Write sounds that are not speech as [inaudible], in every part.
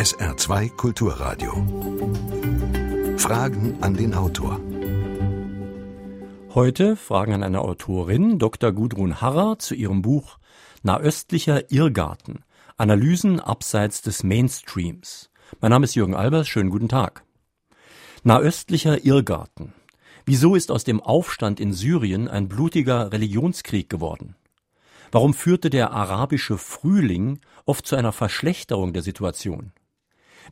SR2 Kulturradio. Fragen an den Autor. Heute Fragen an eine Autorin, Dr. Gudrun Harrer, zu ihrem Buch Nahöstlicher Irrgarten. Analysen abseits des Mainstreams. Mein Name ist Jürgen Albers. Schönen guten Tag. Nahöstlicher Irrgarten. Wieso ist aus dem Aufstand in Syrien ein blutiger Religionskrieg geworden? Warum führte der arabische Frühling oft zu einer Verschlechterung der Situation?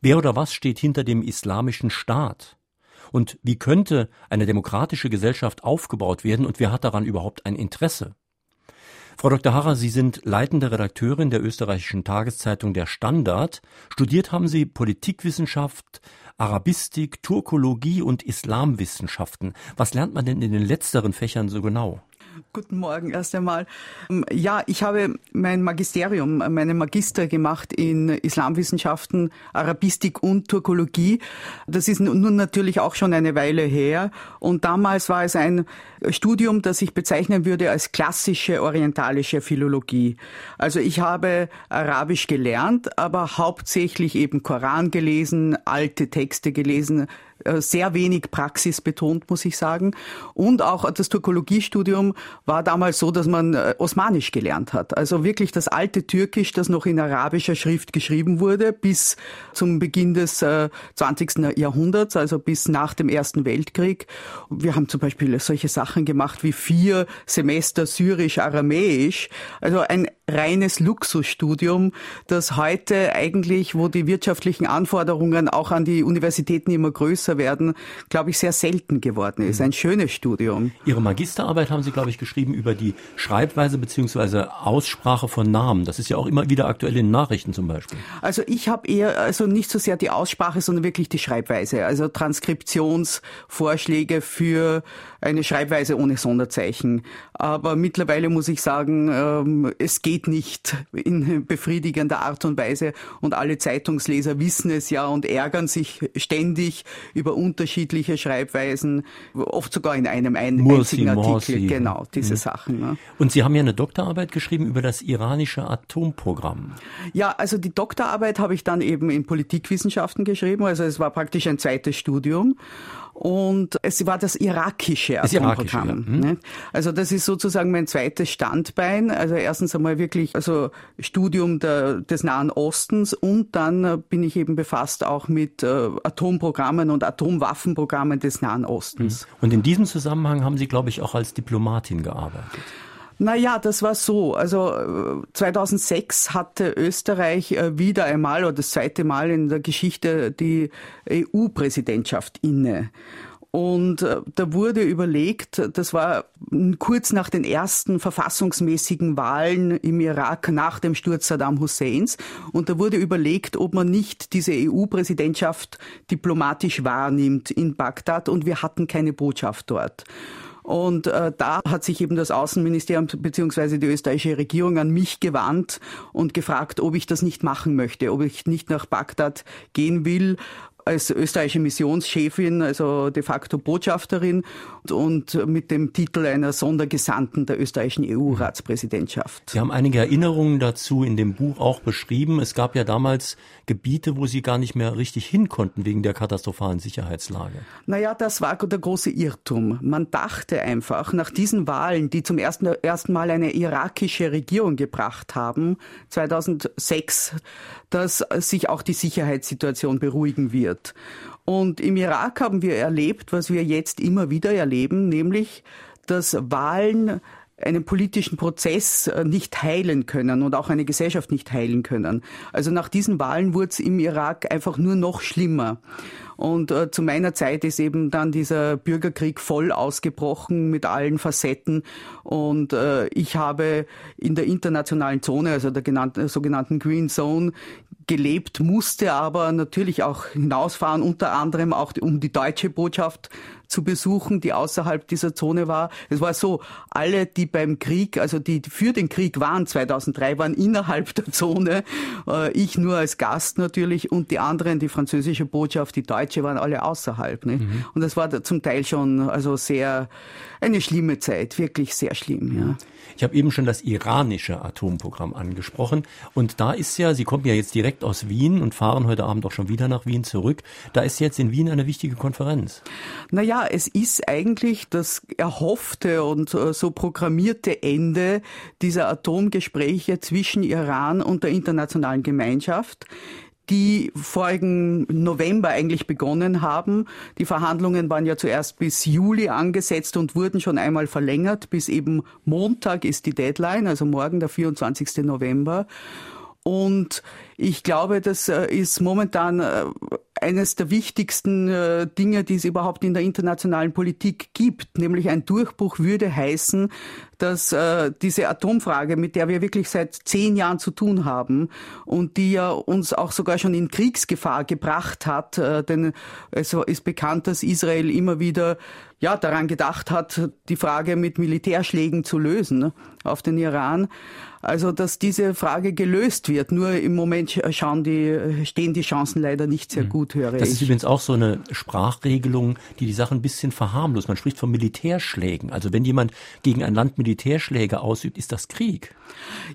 Wer oder was steht hinter dem islamischen Staat? Und wie könnte eine demokratische Gesellschaft aufgebaut werden und wer hat daran überhaupt ein Interesse? Frau Dr. Harrer, Sie sind leitende Redakteurin der österreichischen Tageszeitung Der Standard. Studiert haben Sie Politikwissenschaft, Arabistik, Turkologie und Islamwissenschaften. Was lernt man denn in den letzteren Fächern so genau? Guten Morgen erst einmal. Ähm, ja, ich habe mein Magisterium, meinen Magister gemacht in Islamwissenschaften, Arabistik und Turkologie. Das ist nun natürlich auch schon eine Weile her. Und damals war es ein Studium, das ich bezeichnen würde als klassische orientalische Philologie. Also ich habe Arabisch gelernt, aber hauptsächlich eben Koran gelesen, alte Texte gelesen, äh, sehr wenig Praxis betont, muss ich sagen. Und auch das Turkologiestudium war damals so, dass man äh, Osmanisch gelernt hat. Also wirklich das alte Türkisch, das noch in arabischer Schrift geschrieben wurde, bis zum Beginn des 20. Äh, Jahrhunderts, also bis nach dem Ersten Weltkrieg. Wir haben zum Beispiel solche Sachen gemacht wie vier Semester Syrisch-Aramäisch. Also ein reines Luxusstudium, das heute eigentlich, wo die wirtschaftlichen Anforderungen auch an die Universitäten immer größer werden, glaube ich, sehr selten geworden ist. Ein schönes Studium. Ihre Magisterarbeit haben Sie, glaube ich, geschrieben über die Schreibweise beziehungsweise Aussprache von Namen. Das ist ja auch immer wieder aktuell in Nachrichten zum Beispiel. Also ich habe eher, also nicht so sehr die Aussprache, sondern wirklich die Schreibweise. Also Transkriptionsvorschläge für eine Schreibweise ohne Sonderzeichen. Aber mittlerweile muss ich sagen, ähm, es geht nicht in befriedigender Art und Weise und alle Zeitungsleser wissen es ja und ärgern sich ständig über unterschiedliche Schreibweisen, oft sogar in einem ein Mursi, einzigen Artikel. Morsi. Genau, diese mhm. Sachen. Ne? Und Sie haben ja eine Doktorarbeit geschrieben über das iranische Atomprogramm. Ja, also die Doktorarbeit habe ich dann eben in Politikwissenschaften geschrieben, also es war praktisch ein zweites Studium. Und es war das irakische Atomprogramm. Irakische, ja. mhm. Also das ist sozusagen mein zweites Standbein. Also erstens einmal wirklich also Studium der, des Nahen Ostens und dann äh, bin ich eben befasst auch mit äh, Atomprogrammen und Atomwaffenprogrammen des Nahen Ostens. Mhm. Und in diesem Zusammenhang haben Sie, glaube ich, auch als Diplomatin gearbeitet. Naja, das war so. Also 2006 äh, hatte Österreich äh, wieder einmal oder das zweite Mal in der Geschichte die EU-Präsidentschaft inne. Und äh, da wurde überlegt, das war kurz nach den ersten verfassungsmäßigen Wahlen im Irak nach dem Sturz Saddam Husseins. Und da wurde überlegt, ob man nicht diese EU-Präsidentschaft diplomatisch wahrnimmt in Bagdad. Und wir hatten keine Botschaft dort. Und äh, da hat sich eben das Außenministerium bzw. die österreichische Regierung an mich gewandt und gefragt, ob ich das nicht machen möchte, ob ich nicht nach Bagdad gehen will als österreichische Missionschefin, also de facto Botschafterin und mit dem Titel einer Sondergesandten der österreichischen EU-Ratspräsidentschaft. Sie haben einige Erinnerungen dazu in dem Buch auch beschrieben. Es gab ja damals Gebiete, wo Sie gar nicht mehr richtig hin konnten wegen der katastrophalen Sicherheitslage. Naja, das war der große Irrtum. Man dachte einfach, nach diesen Wahlen, die zum ersten, ersten Mal eine irakische Regierung gebracht haben, 2006, dass sich auch die Sicherheitssituation beruhigen wird. Und im Irak haben wir erlebt, was wir jetzt immer wieder erleben, nämlich, dass Wahlen einen politischen Prozess äh, nicht heilen können und auch eine Gesellschaft nicht heilen können. Also nach diesen Wahlen wurde es im Irak einfach nur noch schlimmer. Und äh, zu meiner Zeit ist eben dann dieser Bürgerkrieg voll ausgebrochen mit allen Facetten. Und äh, ich habe in der internationalen Zone, also der genannten, sogenannten Green Zone, gelebt, musste aber natürlich auch hinausfahren, unter anderem auch um die deutsche Botschaft zu besuchen, die außerhalb dieser Zone war. Es war so, alle, die beim Krieg, also die für den Krieg waren 2003, waren innerhalb der Zone. Äh, ich nur als Gast natürlich und die anderen, die französische Botschaft, die deutsche, waren alle außerhalb. Nicht? Mhm. Und das war zum Teil schon also sehr eine schlimme Zeit, wirklich sehr schlimm. Ja. Ich habe eben schon das iranische Atomprogramm angesprochen und da ist ja, Sie kommen ja jetzt direkt aus Wien und fahren heute Abend auch schon wieder nach Wien zurück. Da ist jetzt in Wien eine wichtige Konferenz. Naja, es ist eigentlich das erhoffte und äh, so programmierte Ende dieser Atomgespräche zwischen Iran und der internationalen Gemeinschaft die vorigen November eigentlich begonnen haben. Die Verhandlungen waren ja zuerst bis Juli angesetzt und wurden schon einmal verlängert. Bis eben Montag ist die Deadline, also morgen der 24. November. Und ich glaube, das äh, ist momentan äh, eines der wichtigsten äh, Dinge, die es überhaupt in der internationalen Politik gibt. Nämlich ein Durchbruch würde heißen, dass diese Atomfrage, mit der wir wirklich seit zehn Jahren zu tun haben und die ja uns auch sogar schon in Kriegsgefahr gebracht hat, denn es ist bekannt, dass Israel immer wieder ja, daran gedacht hat, die Frage mit Militärschlägen zu lösen ne, auf den Iran. Also, dass diese Frage gelöst wird. Nur im Moment schauen die, stehen die Chancen leider nicht sehr hm. gut, höre das ich. Das ist übrigens auch so eine Sprachregelung, die die Sache ein bisschen verharmlost. Man spricht von Militärschlägen. Also, wenn jemand gegen ein Land Militärschläge ausübt, ist das Krieg.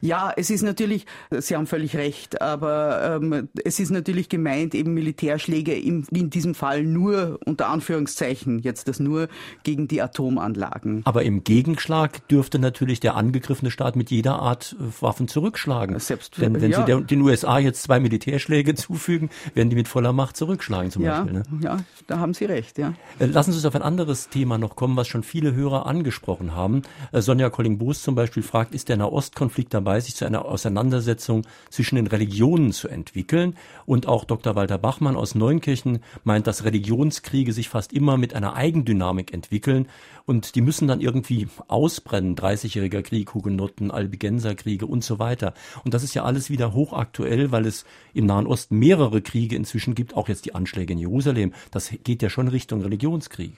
Ja, es ist natürlich, Sie haben völlig recht, aber ähm, es ist natürlich gemeint, eben Militärschläge im, in diesem Fall nur, unter Anführungszeichen, jetzt das nur gegen die Atomanlagen. Aber im Gegenschlag dürfte natürlich der angegriffene Staat mit jeder Art äh, Waffen zurückschlagen. Selbst, Denn wenn ja. Sie der, den USA jetzt zwei Militärschläge [laughs] zufügen, werden die mit voller Macht zurückschlagen zum ja, Beispiel. Ne? Ja, da haben Sie recht, ja. Äh, lassen Sie uns auf ein anderes Thema noch kommen, was schon viele Hörer angesprochen haben. Äh, Sonja Colling-Boos zum Beispiel fragt, ist der Nahostkonflikt dabei, sich zu einer Auseinandersetzung zwischen den Religionen zu entwickeln? Und auch Dr. Walter Bachmann aus Neunkirchen meint, dass Religionskriege sich fast immer mit einer Eigendynamik entwickeln und die müssen dann irgendwie ausbrennen. 30-jähriger Krieg, Hugenotten, Albigenserkriege und so weiter. Und das ist ja alles wieder hochaktuell, weil es im Nahen Osten mehrere Kriege inzwischen gibt, auch jetzt die Anschläge in Jerusalem. Das geht ja schon Richtung Religionskrieg.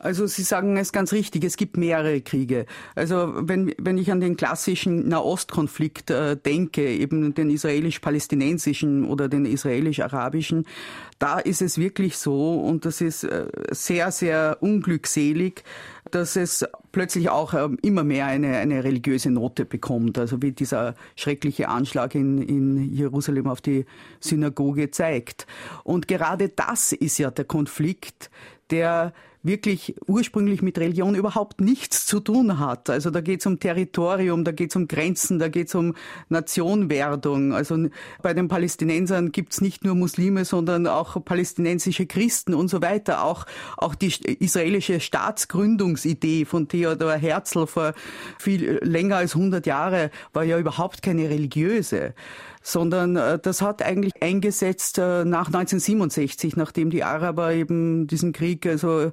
Also Sie sagen es ganz richtig, es gibt mehrere Kriege. Also wenn, wenn ich an den klassischen Nahostkonflikt äh, denke, eben den israelisch-palästinensischen oder den israelisch-arabischen, da ist es wirklich so und das ist äh, sehr, sehr unglückselig, dass es plötzlich auch äh, immer mehr eine, eine religiöse Note bekommt. Also wie dieser schreckliche Anschlag in, in Jerusalem auf die Synagoge zeigt. Und gerade das ist ja der Konflikt, der wirklich ursprünglich mit Religion überhaupt nichts zu tun hat. Also da geht es um Territorium, da geht es um Grenzen, da geht es um Nationwerdung. Also bei den Palästinensern gibt es nicht nur Muslime, sondern auch palästinensische Christen und so weiter. Auch, auch die israelische Staatsgründungsidee von Theodor Herzl vor viel länger als 100 Jahre war ja überhaupt keine religiöse sondern äh, das hat eigentlich eingesetzt äh, nach 1967, nachdem die Araber eben diesen Krieg also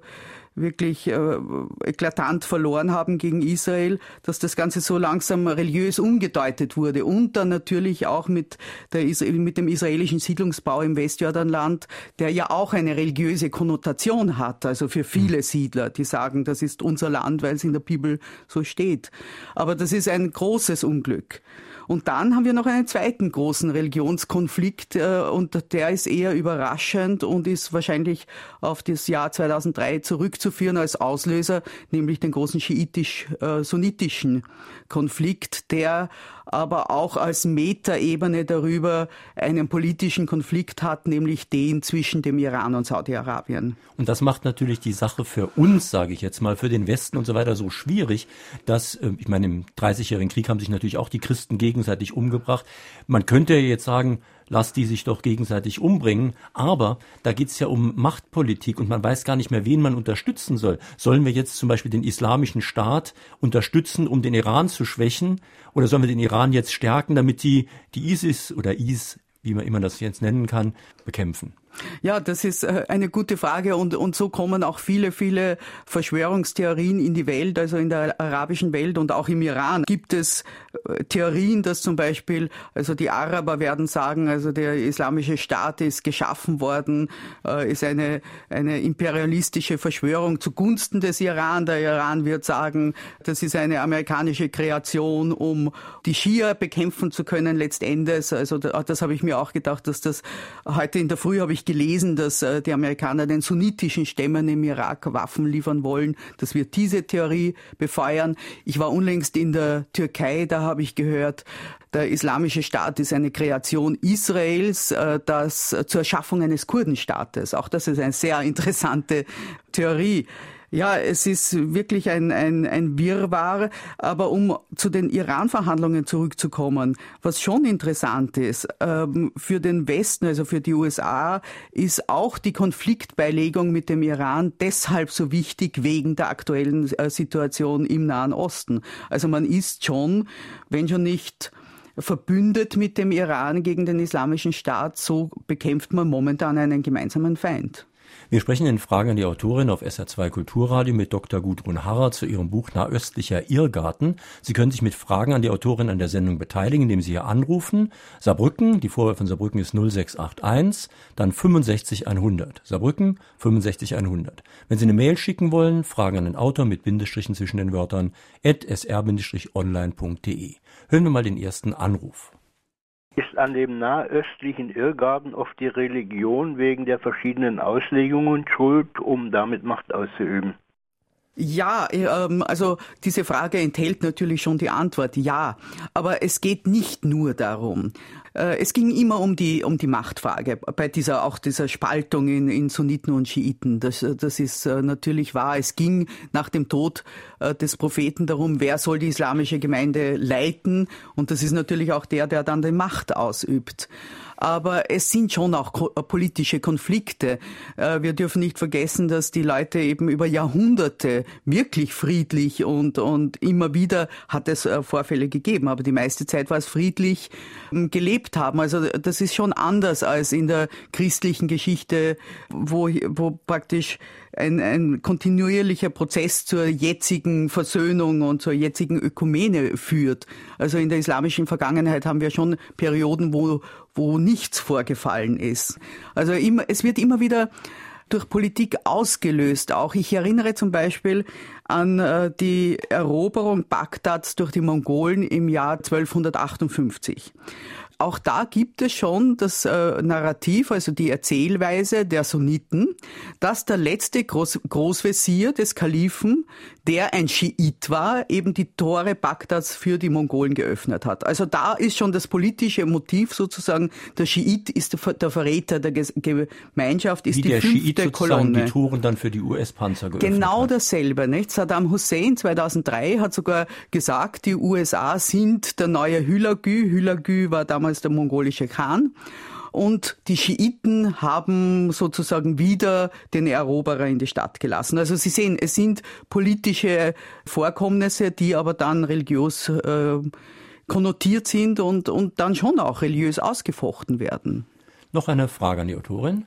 wirklich äh, eklatant verloren haben gegen Israel, dass das Ganze so langsam religiös umgedeutet wurde und dann natürlich auch mit, der, mit dem israelischen Siedlungsbau im Westjordanland, der ja auch eine religiöse Konnotation hat, also für viele Siedler, die sagen, das ist unser Land, weil es in der Bibel so steht. Aber das ist ein großes Unglück. Und dann haben wir noch einen zweiten großen Religionskonflikt äh, und der ist eher überraschend und ist wahrscheinlich auf das Jahr 2003 zurückzuführen als Auslöser, nämlich den großen schiitisch-sunnitischen Konflikt, der aber auch als Metaebene darüber einen politischen Konflikt hat, nämlich den zwischen dem Iran und Saudi-Arabien. Und das macht natürlich die Sache für uns, sage ich jetzt mal, für den Westen und so weiter so schwierig, dass, äh, ich meine, im Dreißigjährigen Krieg haben sich natürlich auch die Christen gegenseitig umgebracht. Man könnte jetzt sagen, lass die sich doch gegenseitig umbringen. Aber da geht es ja um Machtpolitik und man weiß gar nicht mehr, wen man unterstützen soll. Sollen wir jetzt zum Beispiel den islamischen Staat unterstützen, um den Iran zu schwächen? Oder sollen wir den Iran jetzt stärken, damit die, die ISIS oder IS, wie man immer das jetzt nennen kann, bekämpfen? Ja, das ist äh, eine gute Frage und, und so kommen auch viele, viele Verschwörungstheorien in die Welt, also in der arabischen Welt und auch im Iran gibt es äh, Theorien, dass zum Beispiel, also die Araber werden sagen, also der islamische Staat ist geschaffen worden, äh, ist eine, eine imperialistische Verschwörung zugunsten des Iran. Der Iran wird sagen, das ist eine amerikanische Kreation, um die Schia bekämpfen zu können letztendlich. Also das habe ich mir auch gedacht, dass das heute in der Früh habe ich ich gelesen, dass äh, die Amerikaner den sunnitischen Stämmen im Irak Waffen liefern wollen, dass wir diese Theorie befeuern. Ich war unlängst in der Türkei, da habe ich gehört, der Islamische Staat ist eine Kreation Israels, äh, das zur Erschaffung eines Kurdenstaates. Auch das ist eine sehr [laughs] interessante Theorie. Ja, es ist wirklich ein, ein, ein Wirrwarr. Aber um zu den Iran-Verhandlungen zurückzukommen, was schon interessant ist, ähm, für den Westen, also für die USA, ist auch die Konfliktbeilegung mit dem Iran deshalb so wichtig wegen der aktuellen äh, Situation im Nahen Osten. Also man ist schon, wenn schon nicht verbündet mit dem Iran gegen den Islamischen Staat, so bekämpft man momentan einen gemeinsamen Feind. Wir sprechen in Fragen an die Autorin auf SR2 Kulturradio mit Dr. Gudrun Harrer zu ihrem Buch Nahöstlicher Irrgarten. Sie können sich mit Fragen an die Autorin an der Sendung beteiligen, indem Sie hier anrufen. Saarbrücken, die Vorwahl von Saarbrücken ist 0681, dann 65100. Saarbrücken 65100. Wenn Sie eine Mail schicken wollen, Fragen an den Autor mit Bindestrichen zwischen den Wörtern at sr-online.de. Hören wir mal den ersten Anruf ist an dem nahöstlichen Irrgarten oft die Religion wegen der verschiedenen Auslegungen schuld, um damit Macht auszuüben? Ja, ähm, also diese Frage enthält natürlich schon die Antwort ja. Aber es geht nicht nur darum. Äh, es ging immer um die, um die Machtfrage bei dieser, auch dieser Spaltung in, in Sunniten und Schiiten. Das, das ist äh, natürlich wahr. Es ging nach dem Tod äh, des Propheten darum, wer soll die islamische Gemeinde leiten. Und das ist natürlich auch der, der dann die Macht ausübt aber es sind schon auch äh, politische Konflikte. Äh, wir dürfen nicht vergessen, dass die Leute eben über Jahrhunderte wirklich friedlich und, und immer wieder hat es äh, Vorfälle gegeben, aber die meiste Zeit war es friedlich ähm, gelebt haben. Also das ist schon anders als in der christlichen Geschichte, wo, wo praktisch ein, ein kontinuierlicher Prozess zur jetzigen Versöhnung und zur jetzigen Ökumene führt. Also in der islamischen Vergangenheit haben wir schon Perioden, wo, wo nichts vorgefallen ist. Also immer, es wird immer wieder durch Politik ausgelöst. Auch ich erinnere zum Beispiel an äh, die Eroberung Bagdads durch die Mongolen im Jahr 1258 auch da gibt es schon das äh, Narrativ, also die Erzählweise der Sunniten, dass der letzte Groß Großvezier des Kalifen, der ein Schiit war, eben die Tore Bagdads für die Mongolen geöffnet hat. Also da ist schon das politische Motiv sozusagen, der Schiit ist der, der Verräter der Gemeinschaft, ist Wie die der fünfte Schiit Kolonne. die Toren dann für die US-Panzer geöffnet Genau hat. dasselbe, nicht? Saddam Hussein 2003 hat sogar gesagt, die USA sind der neue Hülagü. Hülagü war damals damals der mongolische Khan. Und die Schiiten haben sozusagen wieder den Eroberer in die Stadt gelassen. Also Sie sehen, es sind politische Vorkommnisse, die aber dann religiös äh, konnotiert sind und, und dann schon auch religiös ausgefochten werden. Noch eine Frage an die Autorin.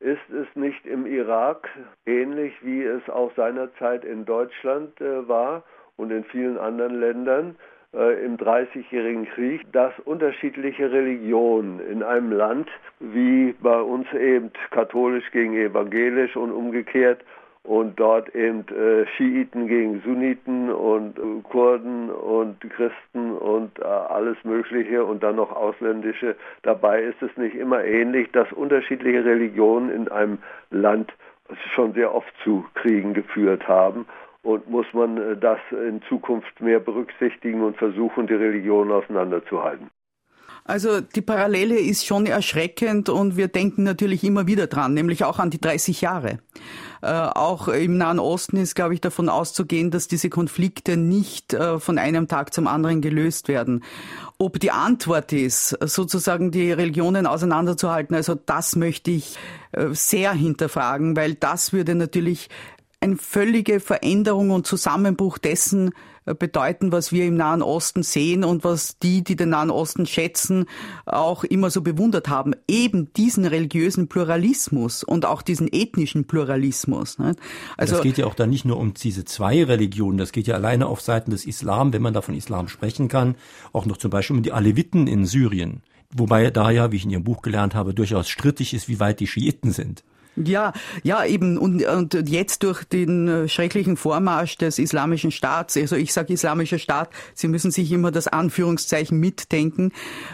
Ist es nicht im Irak ähnlich, wie es auch seinerzeit in Deutschland äh, war und in vielen anderen Ländern, im Dreißigjährigen Krieg, dass unterschiedliche Religionen in einem Land wie bei uns eben katholisch gegen evangelisch und umgekehrt und dort eben äh, Schiiten gegen Sunniten und äh, Kurden und Christen und äh, alles Mögliche und dann noch ausländische. Dabei ist es nicht immer ähnlich, dass unterschiedliche Religionen in einem Land schon sehr oft zu Kriegen geführt haben und muss man äh, das in Zukunft mehr berücksichtigen und versuchen, die Religionen auseinanderzuhalten. Also die Parallele ist schon erschreckend und wir denken natürlich immer wieder dran, nämlich auch an die 30 Jahre. Äh, auch im Nahen Osten ist, glaube ich, davon auszugehen, dass diese Konflikte nicht äh, von einem Tag zum anderen gelöst werden. Ob die Antwort ist, sozusagen die Religionen auseinanderzuhalten, also das möchte ich äh, sehr hinterfragen, weil das würde natürlich eine völlige Veränderung und Zusammenbruch dessen äh, bedeuten, was wir im Nahen Osten sehen und was die, die den Nahen Osten schätzen, auch immer so bewundert haben. Eben diesen religiösen Pluralismus und auch diesen ethnischen Pluralismus. Also das geht ja auch dann nicht nur um diese zwei Religionen, das geht ja alleine auf Seiten des Islam, wenn man da von Islam sprechen kann, auch noch zum Beispiel um die Aleviten in Syrien. Wobei da ja, wie ich in Ihrem Buch gelernt habe, durchaus strittig ist, wie weit die Schiiten sind. Ja, ja, eben. Und, und jetzt durch den äh, schrecklichen Vormarsch des Islamischen Staats, also ich sage Islamischer Staat, Sie müssen sich immer das Anführungszeichen mitdenken,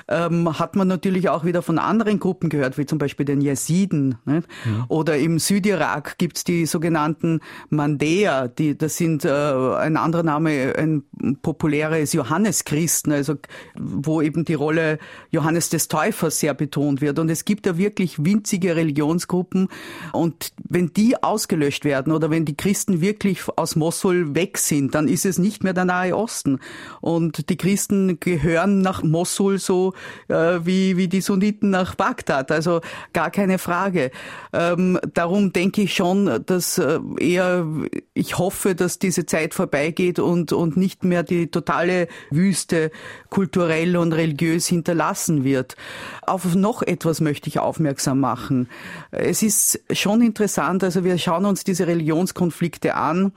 ähm, hat man natürlich auch wieder von anderen Gruppen gehört, wie zum Beispiel den Yaziden. Ne? Mhm. Oder im Südirak gibt's die sogenannten Mandea, die, das sind äh, ein anderer Name, ein populäres Johanneschristen, also wo eben die Rolle Johannes des Täufers sehr betont wird. Und es gibt da wirklich winzige Religionsgruppen, und wenn die ausgelöscht werden oder wenn die Christen wirklich aus Mosul weg sind, dann ist es nicht mehr der Nahe Osten. Und die Christen gehören nach Mosul so äh, wie, wie die Sunniten nach Bagdad. Also gar keine Frage. Ähm, darum denke ich schon, dass äh, eher, ich hoffe, dass diese Zeit vorbeigeht und, und nicht mehr die totale Wüste kulturell und religiös hinterlassen wird. Auf noch etwas möchte ich aufmerksam machen. Es ist schon interessant, also wir schauen uns diese Religionskonflikte an,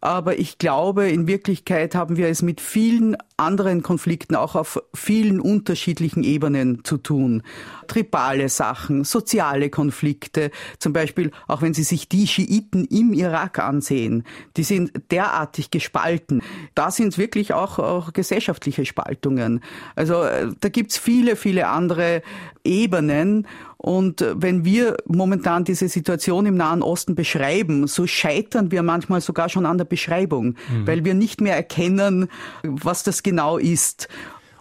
aber ich glaube, in Wirklichkeit haben wir es mit vielen anderen Konflikten auch auf vielen unterschiedlichen Ebenen zu tun. Tribale Sachen, soziale Konflikte, zum Beispiel auch wenn Sie sich die Schiiten im Irak ansehen, die sind derartig gespalten. Da sind es wirklich auch, auch gesellschaftliche Spaltungen. Also äh, da gibt's viele, viele andere Ebenen und wenn wir momentan diese Situation im Nahen Osten beschreiben, so scheitern wir manchmal sogar schon an der Beschreibung, mhm. weil wir nicht mehr erkennen, was das genau ist.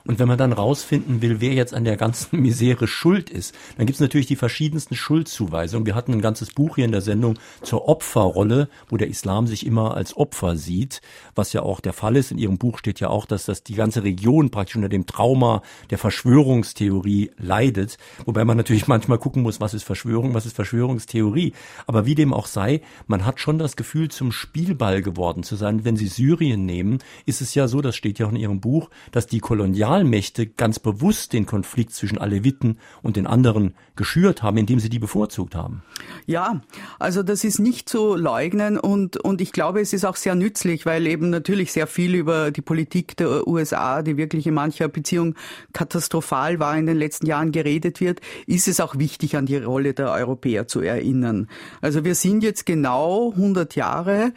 Und wenn man dann rausfinden will, wer jetzt an der ganzen [laughs] Misere schuld ist, dann gibt es natürlich die verschiedensten Schuldzuweisungen. Wir hatten ein ganzes Buch hier in der Sendung zur Opferrolle, wo der Islam sich immer als Opfer sieht, was ja auch der Fall ist. In Ihrem Buch steht ja auch, dass das die ganze Region praktisch unter dem Trauma der Verschwörungstheorie leidet. Wobei man natürlich [laughs] manchmal gucken muss, was ist Verschwörung, was ist Verschwörungstheorie. Aber wie dem auch sei, man hat schon das Gefühl, zum Spielball geworden zu sein. Wenn Sie Syrien nehmen, ist es ja so, das steht ja auch in Ihrem Buch, dass die Kolonial Kolonialmächte ganz bewusst den Konflikt zwischen Aleviten und den anderen geschürt haben, indem sie die bevorzugt haben. Ja, also das ist nicht zu leugnen und, und ich glaube, es ist auch sehr nützlich, weil eben natürlich sehr viel über die Politik der USA, die wirklich in mancher Beziehung katastrophal war in den letzten Jahren geredet wird, ist es auch wichtig, an die Rolle der Europäer zu erinnern. Also wir sind jetzt genau 100 Jahre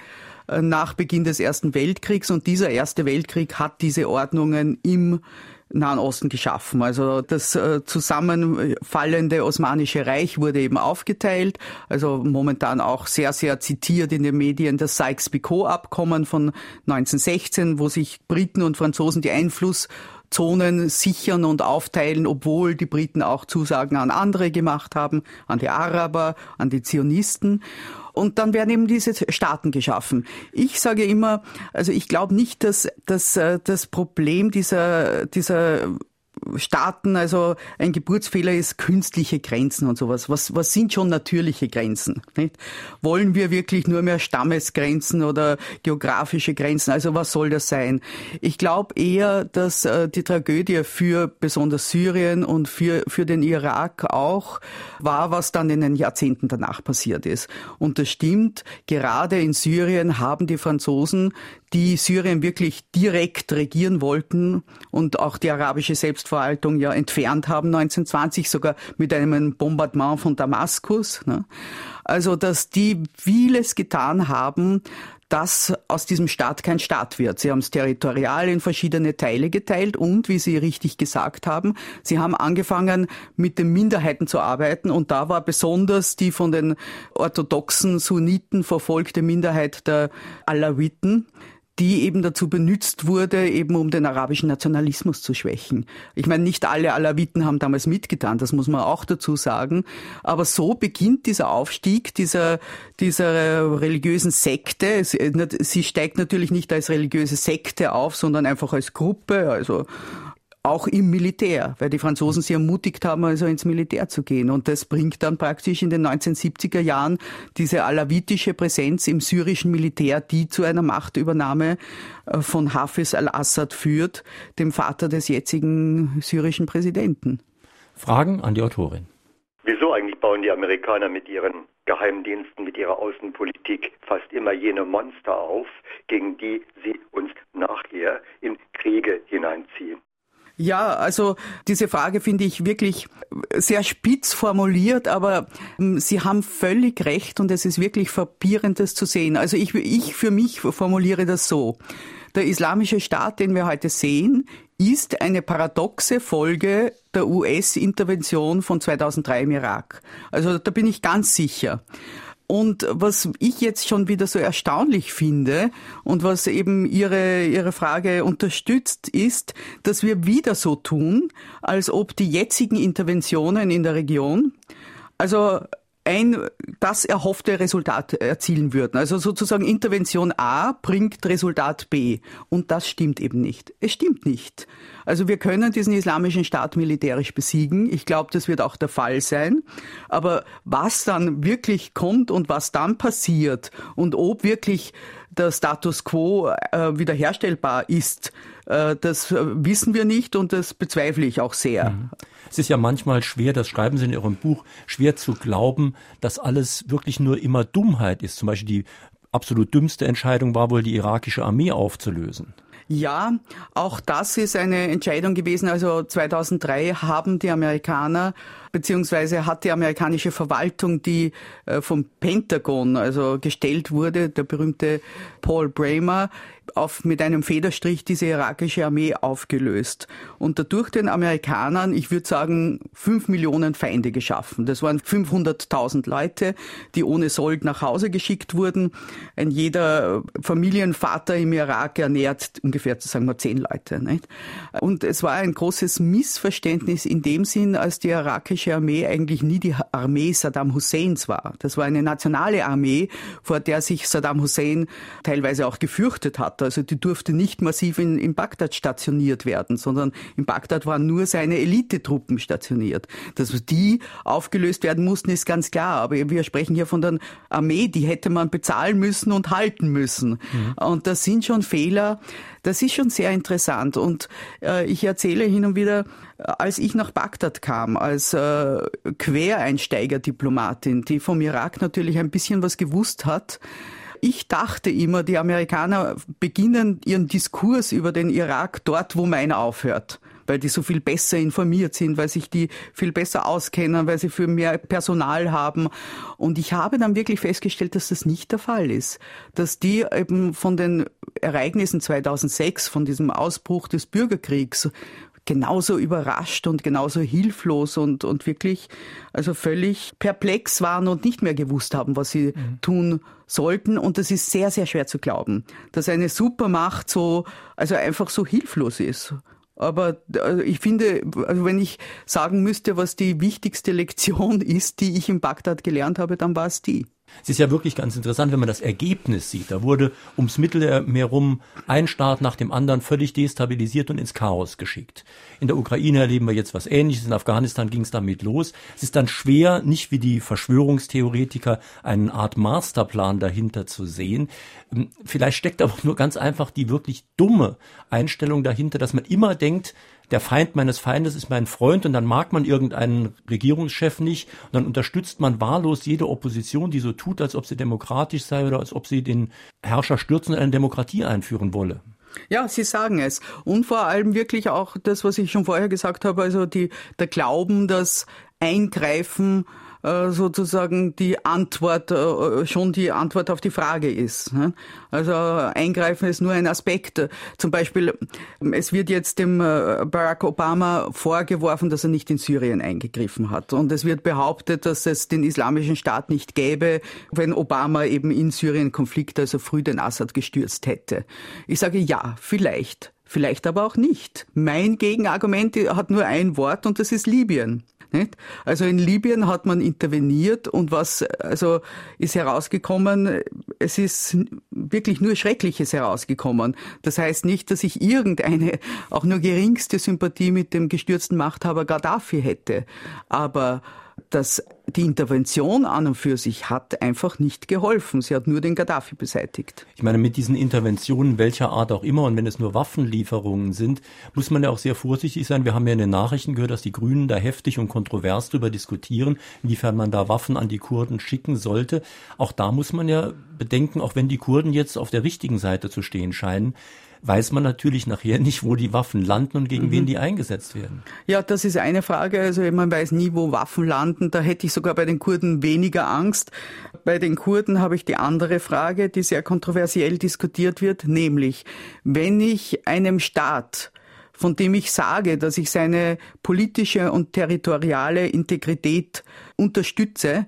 nach Beginn des Ersten Weltkriegs. Und dieser Erste Weltkrieg hat diese Ordnungen im Nahen Osten geschaffen. Also das äh, zusammenfallende Osmanische Reich wurde eben aufgeteilt. Also momentan auch sehr, sehr zitiert in den Medien das Sykes-Picot-Abkommen von 1916, wo sich Briten und Franzosen die Einflusszonen sichern und aufteilen, obwohl die Briten auch Zusagen an andere gemacht haben, an die Araber, an die Zionisten. Und dann werden eben diese Staaten geschaffen. Ich sage immer, also ich glaube nicht, dass, dass äh, das Problem dieser, dieser Staaten, also ein Geburtsfehler ist künstliche Grenzen und sowas. Was, was sind schon natürliche Grenzen? Nicht? Wollen wir wirklich nur mehr Stammesgrenzen oder geografische Grenzen? Also was soll das sein? Ich glaube eher, dass äh, die Tragödie für besonders Syrien und für, für den Irak auch war, was dann in den Jahrzehnten danach passiert ist. Und das stimmt, gerade in Syrien haben die Franzosen die Syrien wirklich direkt regieren wollten und auch die arabische Selbstverwaltung ja entfernt haben 1920, sogar mit einem Bombardement von Damaskus. Ne? Also, dass die vieles getan haben, dass aus diesem Staat kein Staat wird. Sie haben es territorial in verschiedene Teile geteilt und, wie Sie richtig gesagt haben, Sie haben angefangen, mit den Minderheiten zu arbeiten und da war besonders die von den orthodoxen Sunniten verfolgte Minderheit der Alawiten die eben dazu benutzt wurde, eben um den arabischen Nationalismus zu schwächen. Ich meine, nicht alle Alawiten haben damals mitgetan, das muss man auch dazu sagen. Aber so beginnt dieser Aufstieg dieser, dieser religiösen Sekte. Sie steigt natürlich nicht als religiöse Sekte auf, sondern einfach als Gruppe, also auch im Militär, weil die Franzosen sie ermutigt haben, also ins Militär zu gehen. Und das bringt dann praktisch in den 1970er Jahren diese alawitische Präsenz im syrischen Militär, die zu einer Machtübernahme äh, von Hafiz al-Assad führt, dem Vater des jetzigen syrischen Präsidenten. Fragen an die Autorin. Wieso eigentlich bauen die Amerikaner mit ihren Geheimdiensten, mit ihrer Außenpolitik fast immer jene Monster auf, gegen die sie uns nachher in Kriege hineinziehen? Ja, also diese Frage finde ich wirklich sehr spitz formuliert, aber ähm, Sie haben völlig recht und es ist wirklich verpierend, das zu sehen. Also ich, ich für mich formuliere das so. Der islamische Staat, den wir heute sehen, ist eine paradoxe Folge der US-Intervention von 2003 im Irak. Also da bin ich ganz sicher. Und was ich jetzt schon wieder so erstaunlich finde und was eben Ihre, Ihre Frage unterstützt, ist, dass wir wieder so tun, als ob die jetzigen Interventionen in der Region, also ein das erhoffte Resultat erzielen würden. Also sozusagen Intervention A bringt Resultat B. Und das stimmt eben nicht. Es stimmt nicht. Also wir können diesen islamischen Staat militärisch besiegen. Ich glaube, das wird auch der Fall sein. Aber was dann wirklich kommt und was dann passiert und ob wirklich der Status quo äh, wiederherstellbar ist, das wissen wir nicht und das bezweifle ich auch sehr. Mhm. Es ist ja manchmal schwer, das schreiben Sie in Ihrem Buch, schwer zu glauben, dass alles wirklich nur immer Dummheit ist. Zum Beispiel die absolut dümmste Entscheidung war wohl, die irakische Armee aufzulösen. Ja, auch das ist eine Entscheidung gewesen. Also 2003 haben die Amerikaner beziehungsweise hat die amerikanische Verwaltung, die äh, vom Pentagon also gestellt wurde, der berühmte Paul Bramer, auf, mit einem Federstrich diese irakische Armee aufgelöst und dadurch den Amerikanern, ich würde sagen, fünf Millionen Feinde geschaffen. Das waren 500.000 Leute, die ohne Sold nach Hause geschickt wurden. Ein jeder Familienvater im Irak ernährt ungefähr, sagen wir, zehn Leute. Nicht? Und es war ein großes Missverständnis in dem Sinn, als die irakische irakische Armee eigentlich nie die Armee Saddam Husseins war. Das war eine nationale Armee, vor der sich Saddam Hussein teilweise auch gefürchtet hat. Also die durfte nicht massiv in, in Bagdad stationiert werden, sondern in Bagdad waren nur seine Elitetruppen stationiert. Dass die aufgelöst werden mussten, ist ganz klar. Aber wir sprechen hier von der Armee, die hätte man bezahlen müssen und halten müssen. Mhm. Und das sind schon Fehler, das ist schon sehr interessant. Und äh, ich erzähle hin und wieder, als ich nach Bagdad kam, als äh, Quereinsteigerdiplomatin, die vom Irak natürlich ein bisschen was gewusst hat, ich dachte immer, die Amerikaner beginnen ihren Diskurs über den Irak dort, wo mein aufhört weil die so viel besser informiert sind, weil sich die viel besser auskennen, weil sie für mehr Personal haben. Und ich habe dann wirklich festgestellt, dass das nicht der Fall ist. Dass die eben von den Ereignissen 2006, von diesem Ausbruch des Bürgerkriegs, genauso überrascht und genauso hilflos und, und wirklich also völlig perplex waren und nicht mehr gewusst haben, was sie mhm. tun sollten. Und das ist sehr, sehr schwer zu glauben, dass eine Supermacht so, also einfach so hilflos ist. Aber also ich finde, also wenn ich sagen müsste, was die wichtigste Lektion [laughs] ist, die ich in Bagdad gelernt habe, dann war es die. Es ist ja wirklich ganz interessant, wenn man das Ergebnis sieht. Da wurde ums Mittelmeer rum ein Staat nach dem anderen völlig destabilisiert und ins Chaos geschickt. In der Ukraine erleben wir jetzt was Ähnliches. In Afghanistan ging es damit los. Es ist dann schwer, nicht wie die Verschwörungstheoretiker eine Art Masterplan dahinter zu sehen. Ähm, vielleicht steckt aber nur ganz einfach die wirklich dumme Einstellung dahinter, dass man immer denkt, der Feind meines Feindes ist mein Freund und dann mag man irgendeinen Regierungschef nicht und dann unterstützt man wahllos jede Opposition, die so tut, als ob sie demokratisch sei oder als ob sie den Herrscher stürzen und eine Demokratie einführen wolle. Ja, Sie sagen es. Und vor allem wirklich auch das, was ich schon vorher gesagt habe, also die, der Glauben, dass Eingreifen sozusagen die Antwort, äh, schon die Antwort auf die Frage ist. Ne? Also eingreifen ist nur ein Aspekt. Zum Beispiel, es wird jetzt dem äh, Barack Obama vorgeworfen, dass er nicht in Syrien eingegriffen hat. Und es wird behauptet, dass es den islamischen Staat nicht gäbe, wenn Obama eben in Syrien Konflikt, also früh den Assad gestürzt hätte. Ich sage ja, vielleicht. Vielleicht aber auch nicht. Mein Gegenargument hat nur ein Wort und das ist Libyen. Nicht? Also in Libyen hat man interveniert und was also ist herausgekommen, es ist wirklich nur Schreckliches herausgekommen. Das heißt nicht, dass ich irgendeine auch nur geringste Sympathie mit dem gestürzten Machthaber Gaddafi hätte, aber dass die Intervention an und für sich hat einfach nicht geholfen. Sie hat nur den Gaddafi beseitigt. Ich meine, mit diesen Interventionen welcher Art auch immer und wenn es nur Waffenlieferungen sind, muss man ja auch sehr vorsichtig sein. Wir haben ja in den Nachrichten gehört, dass die Grünen da heftig und kontrovers darüber diskutieren, inwiefern man da Waffen an die Kurden schicken sollte. Auch da muss man ja bedenken, auch wenn die Kurden jetzt auf der richtigen Seite zu stehen scheinen, weiß man natürlich nachher [laughs] nicht, wo die Waffen landen und gegen mhm. wen die eingesetzt werden. Ja, das ist eine Frage. Also man weiß nie, wo Waffen landen. Da hätte ich sogar bei den Kurden weniger Angst. Bei den Kurden habe ich die andere Frage, die sehr kontroversiell diskutiert wird, nämlich wenn ich einem Staat von dem ich sage, dass ich seine politische und territoriale Integrität unterstütze,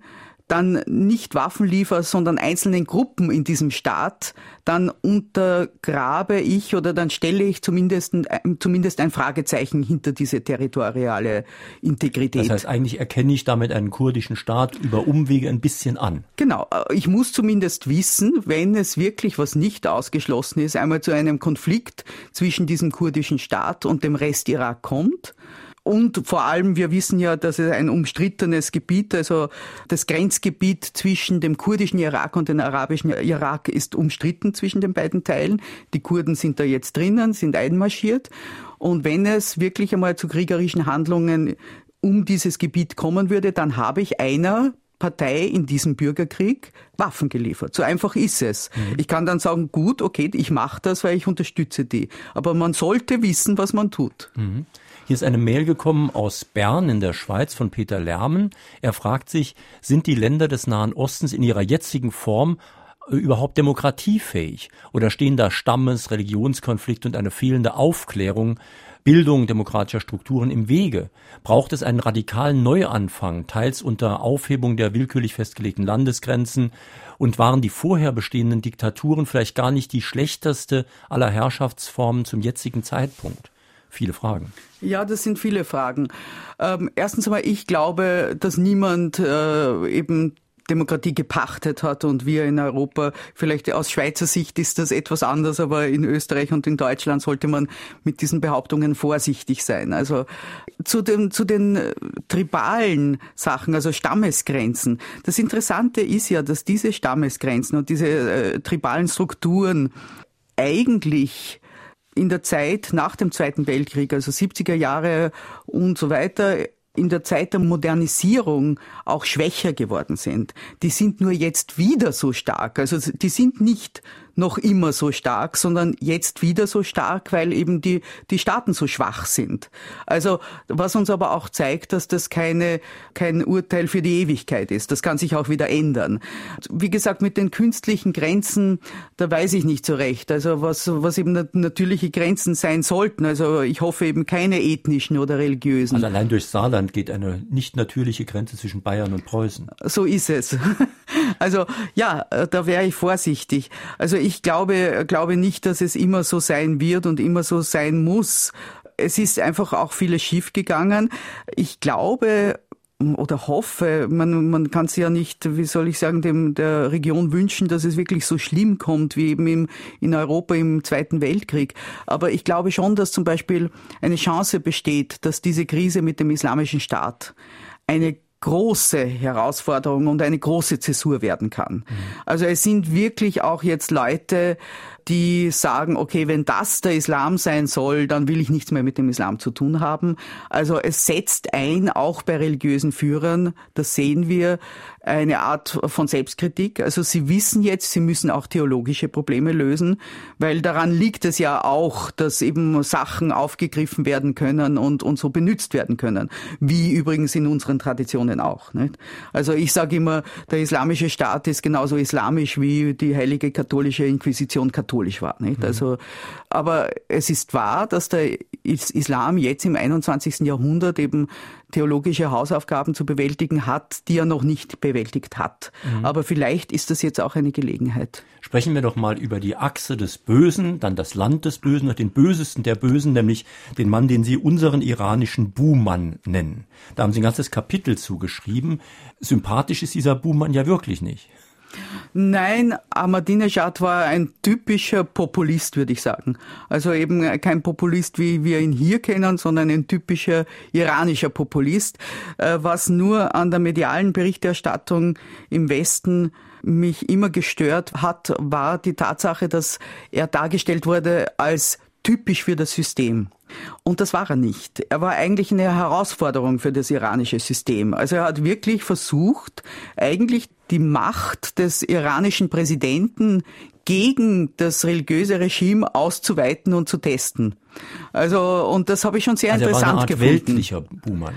dann nicht Waffen liefere, sondern einzelnen Gruppen in diesem Staat, dann untergrabe ich oder dann stelle ich zumindest, zumindest ein Fragezeichen hinter diese territoriale Integrität. Das heißt, eigentlich erkenne ich damit einen kurdischen Staat über Umwege ein bisschen an. Genau. Ich muss zumindest wissen, wenn es wirklich was nicht ausgeschlossen ist, einmal zu einem Konflikt zwischen diesem kurdischen Staat und dem Rest Irak kommt, und vor allem, wir wissen ja, dass es ein umstrittenes Gebiet, also das Grenzgebiet zwischen dem kurdischen Irak und dem arabischen Irak ist umstritten zwischen den beiden Teilen. Die Kurden sind da jetzt drinnen, sind einmarschiert. Und wenn es wirklich einmal zu kriegerischen Handlungen um dieses Gebiet kommen würde, dann habe ich einer Partei in diesem Bürgerkrieg Waffen geliefert. So einfach ist es. Mhm. Ich kann dann sagen, gut, okay, ich mache das, weil ich unterstütze die. Aber man sollte wissen, was man tut. Mhm. Hier ist eine Mail gekommen aus Bern in der Schweiz von Peter Lermen. Er fragt sich, sind die Länder des Nahen Ostens in ihrer jetzigen Form äh, überhaupt demokratiefähig? Oder stehen da Stammes-, Religionskonflikte und eine fehlende Aufklärung, Bildung demokratischer Strukturen im Wege? Braucht es einen radikalen Neuanfang, teils unter Aufhebung der willkürlich festgelegten Landesgrenzen? Und waren die vorher bestehenden Diktaturen vielleicht gar nicht die schlechteste aller Herrschaftsformen zum jetzigen Zeitpunkt? Viele Fragen. Ja, das sind viele Fragen. Ähm, erstens einmal, ich glaube, dass niemand äh, eben Demokratie gepachtet hat und wir in Europa, vielleicht aus Schweizer Sicht ist das etwas anders, aber in Österreich und in Deutschland sollte man mit diesen Behauptungen vorsichtig sein. Also zu den, zu den äh, tribalen Sachen, also Stammesgrenzen. Das Interessante ist ja, dass diese Stammesgrenzen und diese äh, tribalen Strukturen eigentlich in der Zeit nach dem Zweiten Weltkrieg, also 70er Jahre und so weiter, in der Zeit der Modernisierung auch schwächer geworden sind. Die sind nur jetzt wieder so stark. Also die sind nicht noch immer so stark, sondern jetzt wieder so stark, weil eben die, die Staaten so schwach sind. Also was uns aber auch zeigt, dass das keine, kein Urteil für die Ewigkeit ist. Das kann sich auch wieder ändern. Wie gesagt, mit den künstlichen Grenzen, da weiß ich nicht so recht. Also was, was eben natürliche Grenzen sein sollten. Also ich hoffe eben keine ethnischen oder religiösen. Also allein durch Saarland geht eine nicht natürliche Grenze zwischen Bayern und Preußen. So ist es. [laughs] Also ja, da wäre ich vorsichtig. Also ich glaube, glaube nicht, dass es immer so sein wird und immer so sein muss. Es ist einfach auch vieles schiefgegangen. Ich glaube, oder hoffe, man, man kann es ja nicht, wie soll ich sagen, dem der Region wünschen, dass es wirklich so schlimm kommt wie eben im, in Europa im Zweiten Weltkrieg. Aber ich glaube schon, dass zum Beispiel eine Chance besteht, dass diese Krise mit dem Islamischen Staat eine große Herausforderung und eine große Zäsur werden kann. Mhm. Also es sind wirklich auch jetzt Leute, die sagen, okay, wenn das der Islam sein soll, dann will ich nichts mehr mit dem Islam zu tun haben. Also es setzt ein, auch bei religiösen Führern, das sehen wir, eine Art von Selbstkritik. Also sie wissen jetzt, sie müssen auch theologische Probleme lösen, weil daran liegt es ja auch, dass eben Sachen aufgegriffen werden können und, und so benutzt werden können. Wie übrigens in unseren Traditionen auch. Nicht? Also ich sage immer, der islamische Staat ist genauso islamisch wie die heilige katholische Inquisition katholisch war. Nicht? Mhm. Also, aber es ist wahr, dass der Islam jetzt im 21. Jahrhundert eben theologische Hausaufgaben zu bewältigen hat, die er noch nicht bewältigt hat. Mhm. Aber vielleicht ist das jetzt auch eine Gelegenheit. Sprechen wir doch mal über die Achse des Bösen, dann das Land des Bösen und den Bösesten der Bösen, nämlich den Mann, den Sie unseren iranischen Buhmann nennen. Da haben Sie ein ganzes Kapitel zugeschrieben. Sympathisch ist dieser Buhmann ja wirklich nicht. Nein, Ahmadinejad war ein typischer Populist, würde ich sagen. Also eben kein Populist, wie wir ihn hier kennen, sondern ein typischer iranischer Populist, äh, was nur an der medialen Berichterstattung im Westen mich immer gestört hat, war die Tatsache, dass er dargestellt wurde als typisch für das System. Und das war er nicht. Er war eigentlich eine Herausforderung für das iranische System. Also er hat wirklich versucht, eigentlich die Macht des iranischen Präsidenten gegen das religiöse Regime auszuweiten und zu testen. Also, und das habe ich schon sehr also interessant er war eine Art gefunden. weltlicher Buhmann.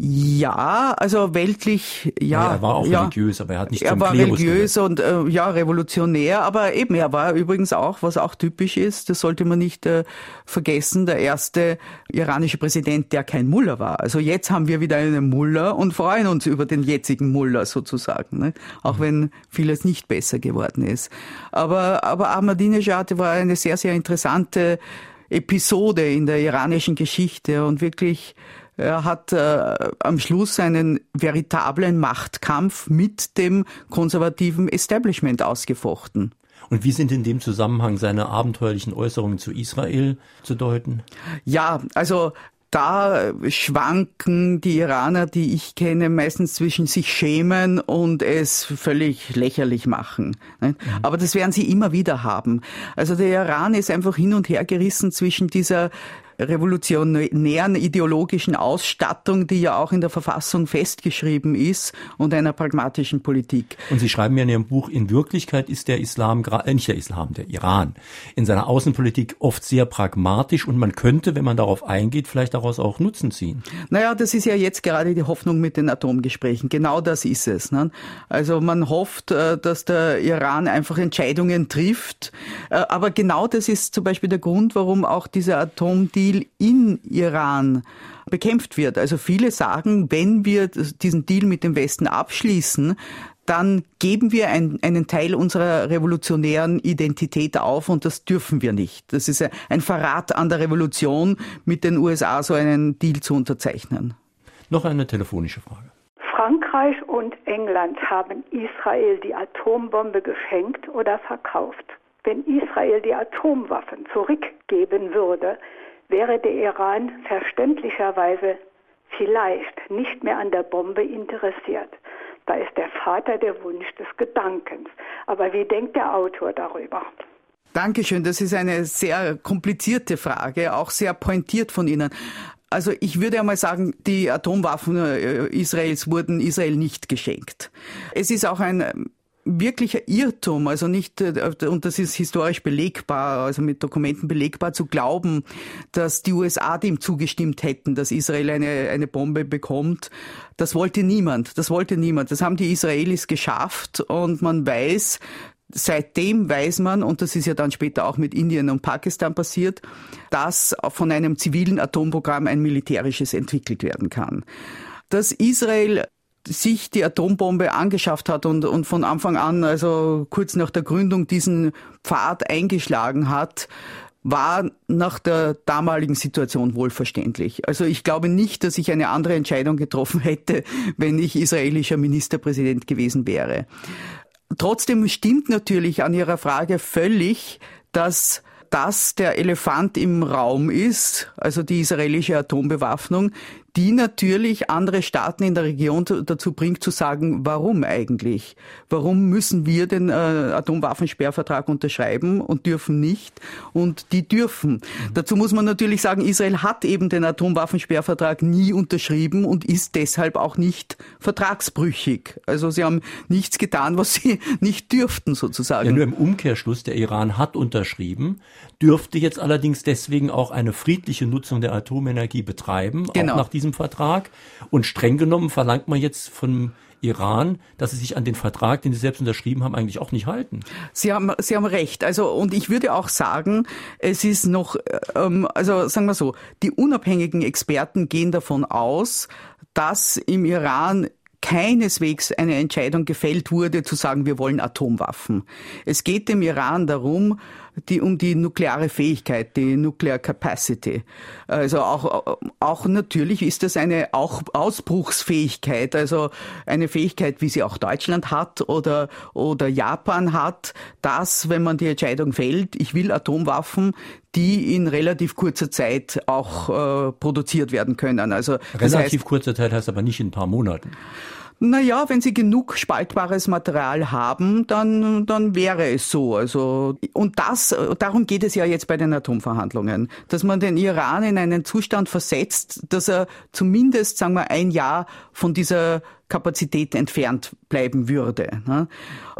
Ja, also weltlich, ja. Ja, er war auch ja. religiös, aber er hat nicht Er zum war Klerus religiös gehört. und äh, ja, revolutionär, aber eben, er war übrigens auch, was auch typisch ist, das sollte man nicht äh, vergessen, der erste iranische Präsident, der kein Mullah war. Also jetzt haben wir wieder einen Mullah und freuen uns über den jetzigen Mullah sozusagen, ne? auch wenn vieles nicht besser geworden ist. Aber, aber Ahmadinejad war eine sehr, sehr interessante Episode in der iranischen Geschichte und wirklich er hat äh, am Schluss einen veritablen Machtkampf mit dem konservativen Establishment ausgefochten. Und wie sind in dem Zusammenhang seine abenteuerlichen Äußerungen zu Israel zu deuten? Ja, also da schwanken die Iraner, die ich kenne, meistens zwischen sich schämen und es völlig lächerlich machen. Ne? Aber das werden sie immer wieder haben. Also der Iran ist einfach hin und her gerissen zwischen dieser revolutionären ideologischen Ausstattung, die ja auch in der Verfassung festgeschrieben ist, und einer pragmatischen Politik. Und Sie schreiben ja in Ihrem Buch, in Wirklichkeit ist der Islam, äh, nicht der Islam, der Iran, in seiner Außenpolitik oft sehr pragmatisch und man könnte, wenn man darauf eingeht, vielleicht daraus auch Nutzen ziehen. Naja, das ist ja jetzt gerade die Hoffnung mit den Atomgesprächen. Genau das ist es. Ne? Also man hofft, äh, dass der Iran einfach Entscheidungen trifft. Äh, Aber genau das ist zum Beispiel der Grund, warum auch dieser Atomdeal in Iran bekämpft wird. Also viele sagen, wenn wir diesen Deal mit dem Westen abschließen, dann geben wir ein, einen Teil unserer revolutionären Identität auf und das dürfen wir nicht. Das ist ein Verrat an der Revolution, mit den USA so einen Deal zu unterzeichnen. Noch eine telefonische Frage. Frankreich und England haben Israel die Atombombe geschenkt oder verkauft. Wenn Israel die Atomwaffen zurückgeben würde, wäre der Iran verständlicherweise vielleicht nicht mehr an der Bombe interessiert. Da ist der Vater der Wunsch des Gedankens. Aber wie denkt der Autor darüber? Dankeschön, das ist eine sehr komplizierte Frage, auch sehr pointiert von Ihnen. Also ich würde einmal sagen, die Atomwaffen äh, Israels wurden Israel nicht geschenkt. Es ist auch ein wirklicher Irrtum, also nicht, äh, und das ist historisch belegbar, also mit Dokumenten belegbar, zu glauben, dass die USA dem zugestimmt hätten, dass Israel eine, eine Bombe bekommt. Das wollte niemand, das wollte niemand. Das haben die Israelis geschafft und man weiß, Seitdem weiß man, und das ist ja dann später auch mit Indien und Pakistan passiert, dass von einem zivilen Atomprogramm ein militärisches entwickelt werden kann. Dass Israel sich die Atombombe angeschafft hat und, und von Anfang an, also kurz nach der Gründung, diesen Pfad eingeschlagen hat, war nach der damaligen Situation wohlverständlich. Also ich glaube nicht, dass ich eine andere Entscheidung getroffen hätte, wenn ich israelischer Ministerpräsident gewesen wäre. Trotzdem stimmt natürlich an Ihrer Frage völlig, dass das der Elefant im Raum ist, also die israelische Atombewaffnung, die natürlich andere Staaten in der Region dazu bringt zu sagen, warum eigentlich? Warum müssen wir den äh, Atomwaffensperrvertrag unterschreiben und dürfen nicht? Und die dürfen. Mhm. Dazu muss man natürlich sagen, Israel hat eben den Atomwaffensperrvertrag nie unterschrieben und ist deshalb auch nicht vertragsbrüchig. Also sie haben nichts getan, was sie [laughs] nicht dürften sozusagen. Ja, nur im Umkehrschluss, der Iran hat unterschrieben, dürfte jetzt allerdings deswegen auch eine friedliche Nutzung der Atomenergie betreiben, genau. auch nach diesem Vertrag. Und streng genommen verlangt man jetzt vom Iran, dass sie sich an den Vertrag, den sie selbst unterschrieben haben, eigentlich auch nicht halten. Sie haben, Sie haben recht. Also, und ich würde auch sagen, es ist noch, ähm, also sagen wir so, die unabhängigen Experten gehen davon aus, dass im Iran keineswegs eine Entscheidung gefällt wurde, zu sagen, wir wollen Atomwaffen. Es geht dem Iran darum, die, um die nukleare Fähigkeit, die Nuclear Capacity. Also auch, auch natürlich ist das eine auch Ausbruchsfähigkeit, also eine Fähigkeit, wie sie auch Deutschland hat oder, oder Japan hat, dass, wenn man die Entscheidung fällt, ich will Atomwaffen, die in relativ kurzer Zeit auch äh, produziert werden können. Also relativ heißt, kurzer Zeit heißt aber nicht in ein paar Monaten. Naja, wenn sie genug spaltbares Material haben, dann, dann wäre es so. Also, und das, darum geht es ja jetzt bei den Atomverhandlungen, dass man den Iran in einen Zustand versetzt, dass er zumindest, sagen wir, ein Jahr von dieser Kapazität entfernt bleiben würde. Ne?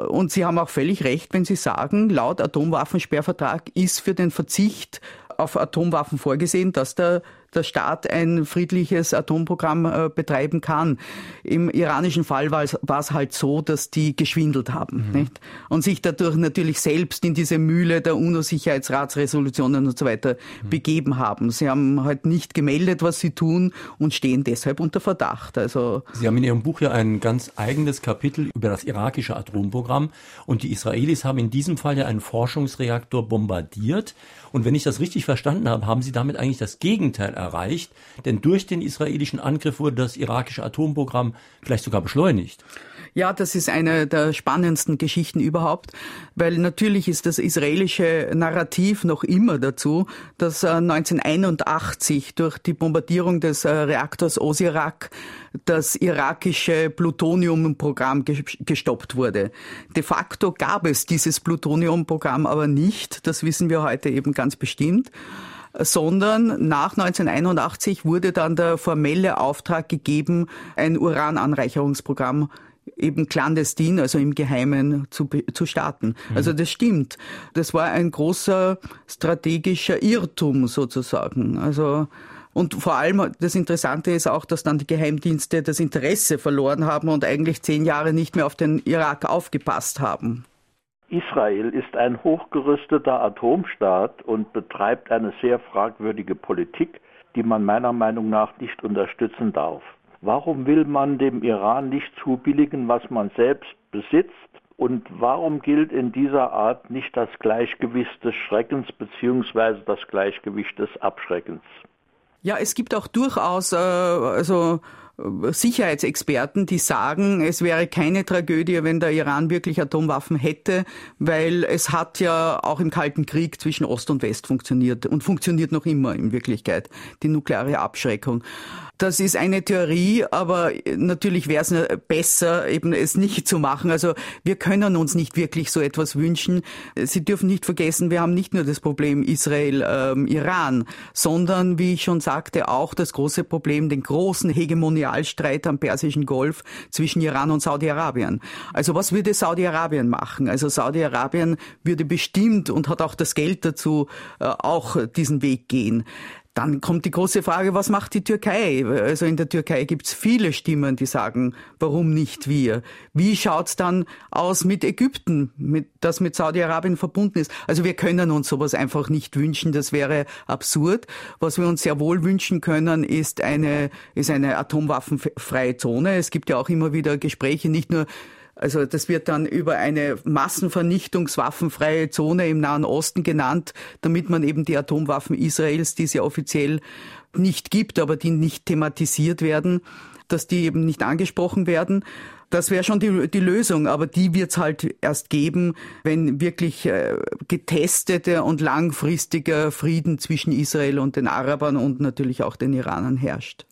Und Sie haben auch völlig recht, wenn Sie sagen, laut Atomwaffensperrvertrag ist für den Verzicht auf Atomwaffen vorgesehen, dass der der Staat ein friedliches Atomprogramm äh, betreiben kann. Im iranischen Fall war es, halt so, dass die geschwindelt haben mhm. nicht? und sich dadurch natürlich selbst in diese Mühle der UNO-Sicherheitsratsresolutionen und so weiter mhm. begeben haben. Sie haben halt nicht gemeldet, was sie tun und stehen deshalb unter Verdacht. Also Sie haben in Ihrem Buch ja ein ganz eigenes Kapitel über das irakische Atomprogramm und die Israelis haben in diesem Fall ja einen Forschungsreaktor bombardiert und wenn ich das richtig verstanden habe, haben Sie damit eigentlich das Gegenteil erreicht, denn durch den israelischen Angriff wurde das irakische Atomprogramm vielleicht sogar beschleunigt. Ja, das ist eine der spannendsten Geschichten überhaupt, weil natürlich ist das israelische Narrativ noch immer dazu, dass 1981 äh, durch die Bombardierung des äh, Reaktors Osirak das irakische Plutoniumprogramm gestoppt wurde. De facto gab es dieses Plutoniumprogramm aber nicht, das wissen wir heute eben ganz bestimmt sondern nach 1981 wurde dann der formelle Auftrag gegeben, ein Urananreicherungsprogramm eben clandestin, also im Geheimen zu, zu starten. Mhm. Also das stimmt. Das war ein großer strategischer Irrtum sozusagen. Also und vor allem das Interessante ist auch, dass dann die Geheimdienste das Interesse verloren haben und eigentlich zehn Jahre nicht mehr auf den Irak aufgepasst haben. Israel ist ein hochgerüsteter Atomstaat und betreibt eine sehr fragwürdige Politik, die man meiner Meinung nach nicht unterstützen darf. Warum will man dem Iran nicht zubilligen, was man selbst besitzt? Und warum gilt in dieser Art nicht das Gleichgewicht des Schreckens bzw. das Gleichgewicht des Abschreckens? Ja, es gibt auch durchaus äh, also Sicherheitsexperten, die sagen, es wäre keine Tragödie, wenn der Iran wirklich Atomwaffen hätte, weil es hat ja auch im Kalten Krieg zwischen Ost und West funktioniert und funktioniert noch immer in Wirklichkeit, die nukleare Abschreckung. Das ist eine Theorie, aber natürlich wäre es besser, eben es nicht zu machen. Also wir können uns nicht wirklich so etwas wünschen. Sie dürfen nicht vergessen, wir haben nicht nur das Problem Israel-Iran, ähm, sondern, wie ich schon sagte, auch das große Problem, den großen Hegemonialstreit am Persischen Golf zwischen Iran und Saudi-Arabien. Also was würde Saudi-Arabien machen? Also Saudi-Arabien würde bestimmt und hat auch das Geld dazu, äh, auch diesen Weg gehen. Dann kommt die große Frage, was macht die Türkei? Also in der Türkei gibt es viele Stimmen, die sagen, warum nicht wir? Wie schaut's dann aus mit Ägypten, mit, das mit Saudi-Arabien verbunden ist? Also wir können uns sowas einfach nicht wünschen, das wäre absurd. Was wir uns sehr wohl wünschen können, ist eine, ist eine atomwaffenfreie Zone. Es gibt ja auch immer wieder Gespräche, nicht nur also das wird dann über eine massenvernichtungswaffenfreie Zone im Nahen Osten genannt, damit man eben die Atomwaffen Israels, die es ja offiziell nicht gibt, aber die nicht thematisiert werden, dass die eben nicht angesprochen werden. Das wäre schon die, die Lösung, aber die wird es halt erst geben, wenn wirklich äh, getesteter und langfristiger Frieden zwischen Israel und den Arabern und natürlich auch den Iranern herrscht.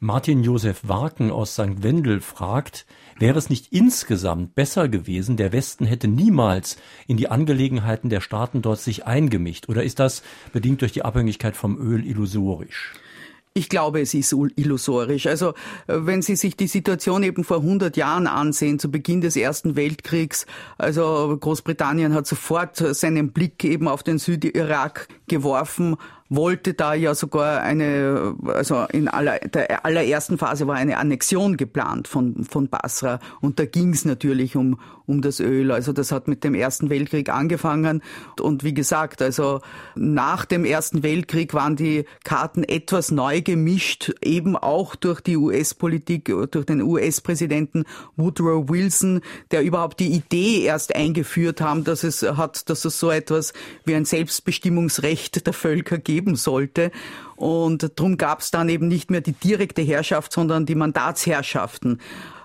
Martin Josef Warken aus St. Wendel fragt, wäre es nicht insgesamt besser gewesen, der Westen hätte niemals in die Angelegenheiten der Staaten dort sich eingemischt? Oder ist das bedingt durch die Abhängigkeit vom Öl illusorisch? Ich glaube, es ist illusorisch. Also wenn Sie sich die Situation eben vor 100 Jahren ansehen, zu Beginn des Ersten Weltkriegs, also Großbritannien hat sofort seinen Blick eben auf den Südirak geworfen, wollte da ja sogar eine, also in aller, der allerersten Phase war eine Annexion geplant von, von Basra und da ging es natürlich um, um das Öl. Also das hat mit dem Ersten Weltkrieg angefangen und wie gesagt, also nach dem Ersten Weltkrieg waren die Karten etwas neu gemischt, eben auch durch die US-Politik, durch den US-Präsidenten Woodrow Wilson, der überhaupt die Idee erst eingeführt haben, dass es hat, dass es so etwas wie ein Selbstbestimmungsrecht der Völker gibt geben sollte. Und darum gab es dann eben nicht mehr die direkte Herrschaft, sondern die Mandatsherrschaften.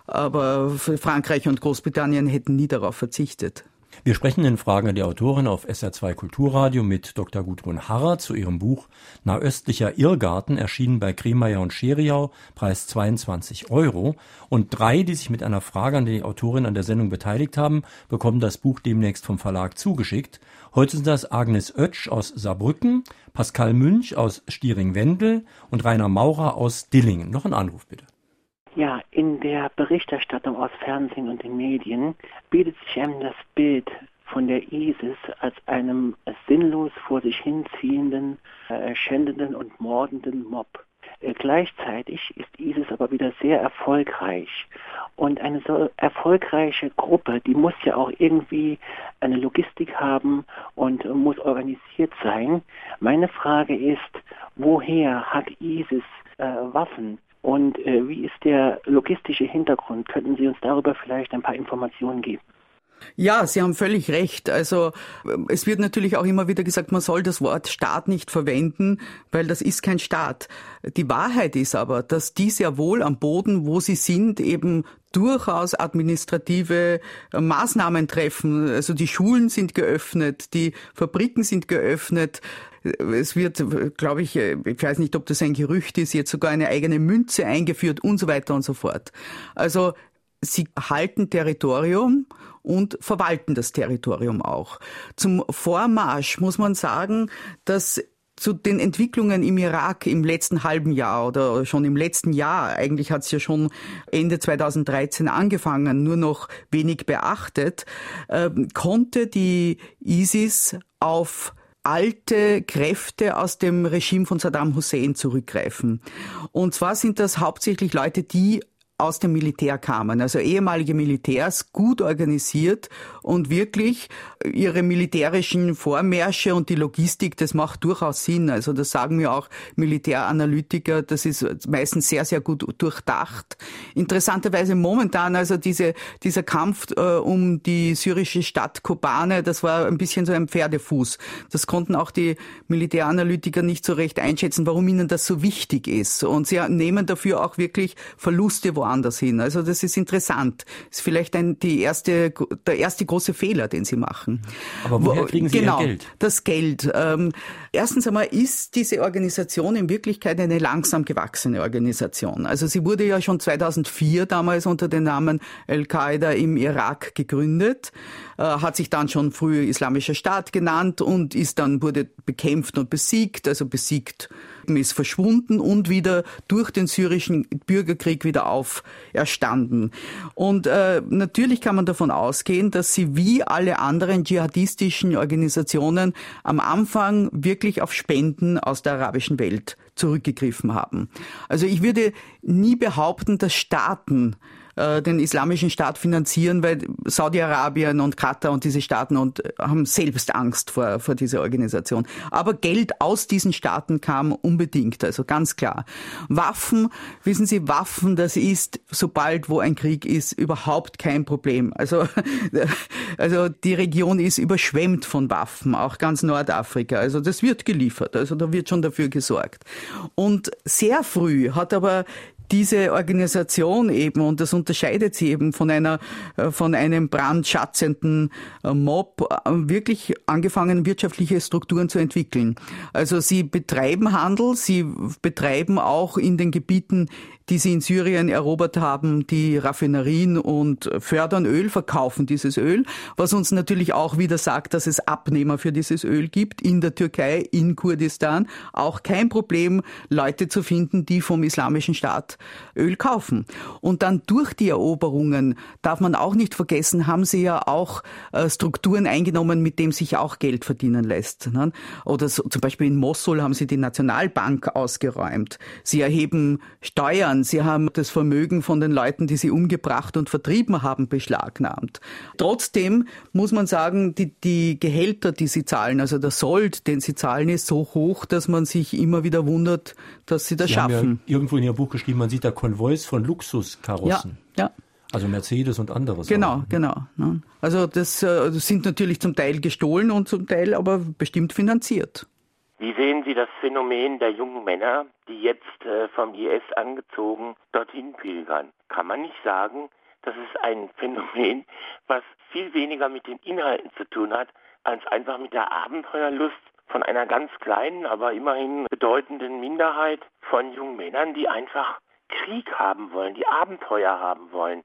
Aber Frankreich und Großbritannien hätten nie darauf verzichtet. Wir sprechen in Fragen an die Autorin auf SR2 Kulturradio mit Dr. Gudrun Harrer zu ihrem Buch Nahöstlicher Irrgarten, erschienen bei Kremeyer und Scheriau, Preis 22 Euro. Und drei, die sich mit einer Frage an die Autorin an der Sendung beteiligt haben, bekommen das Buch demnächst vom Verlag zugeschickt. Heute sind das Agnes Oetsch aus Saarbrücken, Pascal Münch aus Stiering-Wendel und Rainer Maurer aus Dillingen. Noch ein Anruf bitte. Ja, in der Berichterstattung aus Fernsehen und den Medien bietet sich einem das Bild von der ISIS als einem sinnlos vor sich hinziehenden, äh, schändenden und mordenden Mob. Äh, gleichzeitig ist ISIS aber wieder sehr erfolgreich. Und eine so erfolgreiche Gruppe, die muss ja auch irgendwie eine Logistik haben und muss organisiert sein. Meine Frage ist, woher hat ISIS äh, Waffen? Und äh, wie ist der logistische Hintergrund? Könnten Sie uns darüber vielleicht ein paar Informationen geben? Ja, Sie haben völlig recht. Also es wird natürlich auch immer wieder gesagt, man soll das Wort Staat nicht verwenden, weil das ist kein Staat. Die Wahrheit ist aber, dass die sehr wohl am Boden, wo sie sind, eben durchaus administrative Maßnahmen treffen. Also die Schulen sind geöffnet, die Fabriken sind geöffnet, es wird, glaube ich, ich weiß nicht, ob das ein Gerücht ist, jetzt sogar eine eigene Münze eingeführt und so weiter und so fort. Also sie halten Territorium und verwalten das Territorium auch. Zum Vormarsch muss man sagen, dass zu den Entwicklungen im Irak im letzten halben Jahr oder schon im letzten Jahr, eigentlich hat es ja schon Ende 2013 angefangen, nur noch wenig beachtet, äh, konnte die ISIS auf alte Kräfte aus dem Regime von Saddam Hussein zurückgreifen. Und zwar sind das hauptsächlich Leute, die aus dem Militär kamen, also ehemalige Militärs, gut organisiert und wirklich ihre militärischen Vormärsche und die Logistik, das macht durchaus Sinn. Also das sagen mir auch Militäranalytiker, das ist meistens sehr, sehr gut durchdacht. Interessanterweise momentan, also diese, dieser Kampf äh, um die syrische Stadt Kobane, das war ein bisschen so ein Pferdefuß. Das konnten auch die Militäranalytiker nicht so recht einschätzen, warum ihnen das so wichtig ist. Und sie nehmen dafür auch wirklich Verluste woanders hin. Also das ist interessant. Das ist vielleicht ein, die erste, der erste große Fehler, den sie machen. Aber woher kriegen sie genau, Geld? Das Geld. Ähm, erstens einmal ist diese Organisation in Wirklichkeit eine langsam gewachsene Organisation. Also sie wurde ja schon 2004 damals unter dem Namen Al-Qaida im Irak gegründet, äh, hat sich dann schon früh Islamischer Staat genannt und ist dann wurde bekämpft und besiegt, also besiegt ist verschwunden und wieder durch den syrischen Bürgerkrieg wieder auferstanden. Und äh, natürlich kann man davon ausgehen, dass sie wie alle anderen dschihadistischen Organisationen am Anfang wirklich auf Spenden aus der arabischen Welt zurückgegriffen haben. Also ich würde nie behaupten, dass Staaten äh, den islamischen Staat finanzieren, weil Saudi-Arabien und Katar und diese Staaten und äh, haben selbst Angst vor, vor dieser Organisation. Aber Geld aus diesen Staaten kam unbedingt, also ganz klar. Waffen, wissen Sie, Waffen, das ist, sobald wo ein Krieg ist, überhaupt kein Problem. Also, [laughs] also die Region ist überschwemmt von Waffen, auch ganz Nordafrika. Also das wird geliefert, also da wird schon dafür gesorgt. Und sehr früh hat aber diese Organisation eben, und das unterscheidet sie eben von einer, äh, von einem brandschatzenden äh, Mob, äh, wirklich angefangen, wirtschaftliche Strukturen zu entwickeln. Also sie betreiben Handel, sie betreiben auch in den Gebieten, die sie in Syrien erobert haben, die Raffinerien und fördern Öl, verkaufen dieses Öl, was uns natürlich auch wieder sagt, dass es Abnehmer für dieses Öl gibt in der Türkei, in Kurdistan. Auch kein Problem, Leute zu finden, die vom Islamischen Staat Öl kaufen. Und dann durch die Eroberungen, darf man auch nicht vergessen, haben sie ja auch äh, Strukturen eingenommen, mit dem sich auch Geld verdienen lässt. Ne? Oder so, zum Beispiel in Mosul haben sie die Nationalbank ausgeräumt. Sie erheben Steuern Sie haben das Vermögen von den Leuten, die sie umgebracht und vertrieben haben, beschlagnahmt. Trotzdem muss man sagen, die, die Gehälter, die sie zahlen, also der Sold, den sie zahlen, ist so hoch, dass man sich immer wieder wundert, dass sie das sie schaffen. Haben ja irgendwo in Ihrem Buch geschrieben, man sieht da Konvois von Luxuskarossen. Ja, ja. Also Mercedes und anderes. Genau, auch. genau. Ne? Also das, äh, das sind natürlich zum Teil gestohlen und zum Teil aber bestimmt finanziert. Wie sehen Sie das Phänomen der jungen Männer, die jetzt äh, vom IS angezogen dorthin pilgern? Kann man nicht sagen, das ist ein [laughs] Phänomen, was viel weniger mit den Inhalten zu tun hat, als einfach mit der Abenteuerlust von einer ganz kleinen, aber immerhin bedeutenden Minderheit von jungen Männern, die einfach Krieg haben wollen, die Abenteuer haben wollen.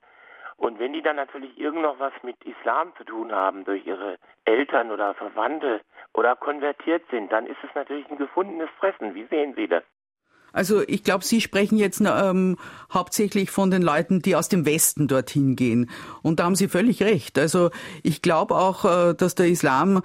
Und wenn die dann natürlich irgend noch was mit Islam zu tun haben, durch ihre Eltern oder Verwandte oder konvertiert sind, dann ist es natürlich ein gefundenes Fressen. Wie sehen Sie das? Also ich glaube, Sie sprechen jetzt ähm, hauptsächlich von den Leuten, die aus dem Westen dorthin gehen. Und da haben Sie völlig recht. Also ich glaube auch, äh, dass der Islam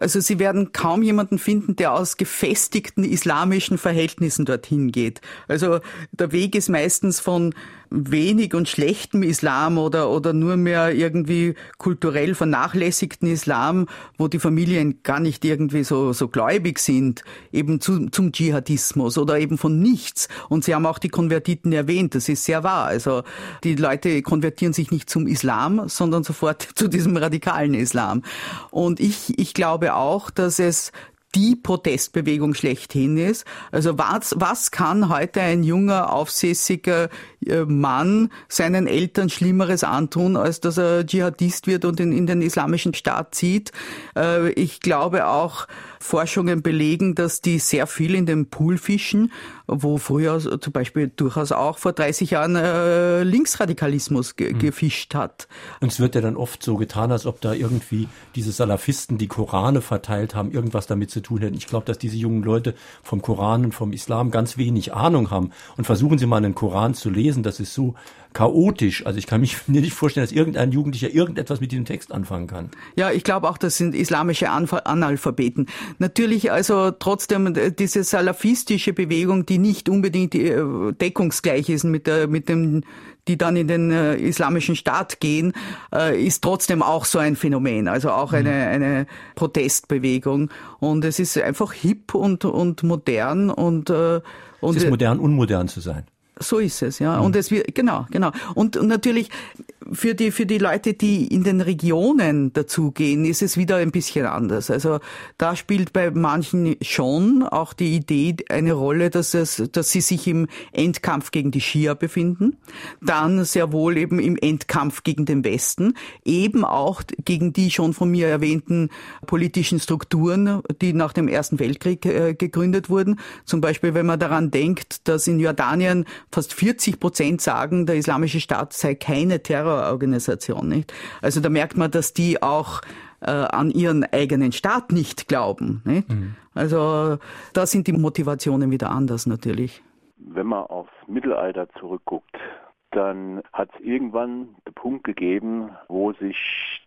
also Sie werden kaum jemanden finden, der aus gefestigten islamischen Verhältnissen dorthin geht. Also der Weg ist meistens von wenig und schlechtem Islam oder, oder nur mehr irgendwie kulturell vernachlässigten Islam, wo die Familien gar nicht irgendwie so, so gläubig sind, eben zu, zum Dschihadismus oder eben von nichts. Und Sie haben auch die Konvertiten erwähnt, das ist sehr wahr. Also die Leute konvertieren sich nicht zum Islam, sondern sofort [laughs] zu diesem radikalen Islam. Und ich, ich glaube auch, dass es die Protestbewegung schlechthin ist. Also was, was kann heute ein junger, aufsässiger äh, Mann seinen Eltern Schlimmeres antun, als dass er Dschihadist wird und in, in den islamischen Staat zieht? Äh, ich glaube auch, Forschungen belegen, dass die sehr viel in dem Pool fischen, wo früher zum Beispiel durchaus auch vor 30 Jahren äh, Linksradikalismus ge mhm. gefischt hat. Und es wird ja dann oft so getan, als ob da irgendwie diese Salafisten, die Korane verteilt haben, irgendwas damit zu tun hätten. Ich glaube, dass diese jungen Leute vom Koran und vom Islam ganz wenig Ahnung haben. Und versuchen Sie mal einen Koran zu lesen, das ist so chaotisch. Also ich kann mich [laughs] mir nicht vorstellen, dass irgendein Jugendlicher irgendetwas mit diesem Text anfangen kann. Ja, ich glaube auch, das sind islamische Analphabeten. Natürlich also trotzdem äh, diese salafistische Bewegung, die nicht unbedingt äh, deckungsgleich ist mit der, mit dem die dann in den äh, islamischen Staat gehen, äh, ist trotzdem auch so ein Phänomen, also auch eine, mhm. eine Protestbewegung. Und es ist einfach hip und, und modern und, äh, und es ist modern, unmodern zu sein. So ist es, ja. Mhm. Und es wird, genau, genau. Und, und natürlich für die, für die Leute, die in den Regionen dazugehen, ist es wieder ein bisschen anders. Also da spielt bei manchen schon auch die Idee eine Rolle, dass es, dass sie sich im Endkampf gegen die Schia befinden. Dann sehr wohl eben im Endkampf gegen den Westen. Eben auch gegen die schon von mir erwähnten politischen Strukturen, die nach dem Ersten Weltkrieg äh, gegründet wurden. Zum Beispiel, wenn man daran denkt, dass in Jordanien fast 40 Prozent sagen, der Islamische Staat sei keine Terrororganisation. Nicht? Also da merkt man, dass die auch äh, an ihren eigenen Staat nicht glauben. Nicht? Mhm. Also da sind die Motivationen wieder anders natürlich. Wenn man aufs Mittelalter zurückguckt, dann hat es irgendwann den Punkt gegeben, wo sich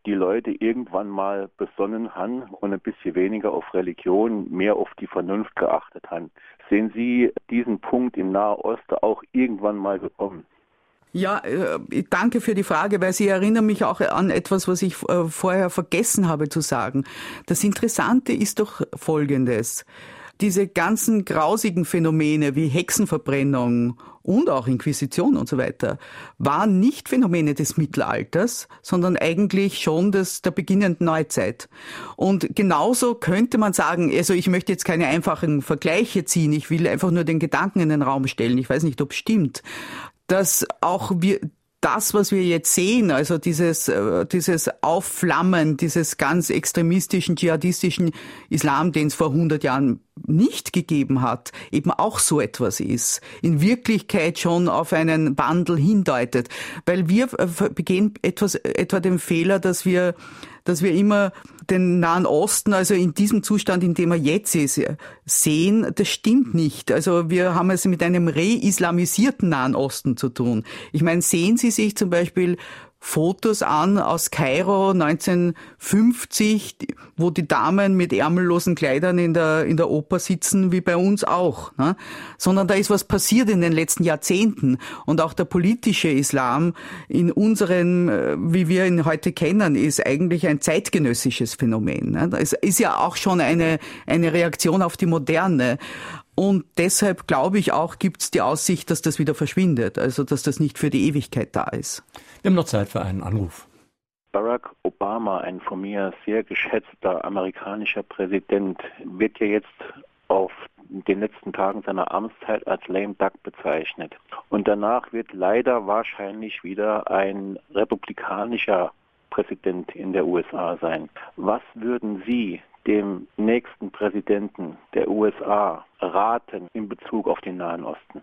die Leute irgendwann mal besonnen haben und ein bisschen weniger auf Religion, mehr auf die Vernunft geachtet haben. Sehen Sie diesen Punkt im Nahosten auch irgendwann mal gekommen? Ja, äh, danke für die Frage, weil Sie erinnern mich auch an etwas, was ich äh, vorher vergessen habe zu sagen. Das Interessante ist doch Folgendes diese ganzen grausigen Phänomene wie Hexenverbrennung und auch Inquisition und so weiter waren nicht Phänomene des Mittelalters, sondern eigentlich schon des, der beginnenden Neuzeit. Und genauso könnte man sagen, also ich möchte jetzt keine einfachen Vergleiche ziehen, ich will einfach nur den Gedanken in den Raum stellen, ich weiß nicht, ob es stimmt, dass auch wir das, was wir jetzt sehen, also dieses, äh, dieses Aufflammen dieses ganz extremistischen, dschihadistischen Islam, den es vor 100 Jahren nicht gegeben hat, eben auch so etwas ist, in Wirklichkeit schon auf einen Wandel hindeutet. Weil wir äh, begehen etwas, etwa den Fehler, dass wir dass wir immer den Nahen Osten, also in diesem Zustand, in dem er jetzt ist, sehen, das stimmt nicht. Also wir haben es mit einem reislamisierten Nahen Osten zu tun. Ich meine, sehen Sie sich zum Beispiel Fotos an aus Kairo 1950, wo die Damen mit ärmellosen Kleidern in der, in der Oper sitzen, wie bei uns auch. Ne? Sondern da ist was passiert in den letzten Jahrzehnten. Und auch der politische Islam in unseren, äh, wie wir ihn heute kennen, ist eigentlich ein zeitgenössisches Phänomen. Ne? Es ist ja auch schon eine, eine Reaktion auf die Moderne. Und deshalb glaube ich auch, gibt es die Aussicht, dass das wieder verschwindet, also dass das nicht für die Ewigkeit da ist. Wir haben noch Zeit für einen Anruf. Barack Obama, ein von mir sehr geschätzter amerikanischer Präsident, wird ja jetzt auf den letzten Tagen seiner Amtszeit als lame duck bezeichnet. Und danach wird leider wahrscheinlich wieder ein republikanischer Präsident in der USA sein. Was würden Sie dem nächsten Präsidenten der USA raten in Bezug auf den Nahen Osten?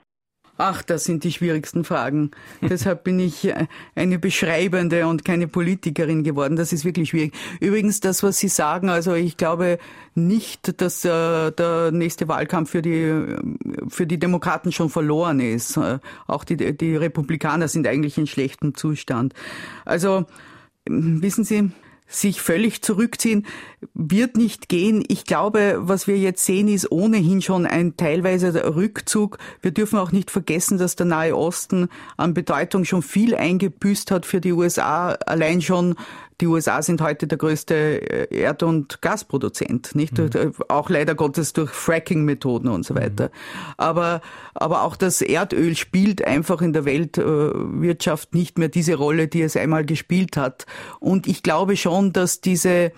Ach, das sind die schwierigsten Fragen. Deshalb bin ich äh, eine Beschreibende und keine Politikerin geworden. Das ist wirklich schwierig. Übrigens, das, was Sie sagen, also ich glaube nicht, dass äh, der nächste Wahlkampf für die, für die Demokraten schon verloren ist. Äh, auch die, die Republikaner sind eigentlich in schlechtem Zustand. Also, wissen Sie, sich völlig zurückziehen, wird nicht gehen. Ich glaube, was wir jetzt sehen, ist ohnehin schon ein teilweise Rückzug. Wir dürfen auch nicht vergessen, dass der Nahe Osten an Bedeutung schon viel eingebüßt hat für die USA. Allein schon die USA sind heute der größte äh, Erd- und Gasproduzent, nicht? Mhm. Äh, auch leider Gottes durch Fracking-Methoden und so weiter. Mhm. Aber, aber auch das Erdöl spielt einfach in der Weltwirtschaft nicht mehr diese Rolle, die es einmal gespielt hat. Und ich glaube schon, dass diese,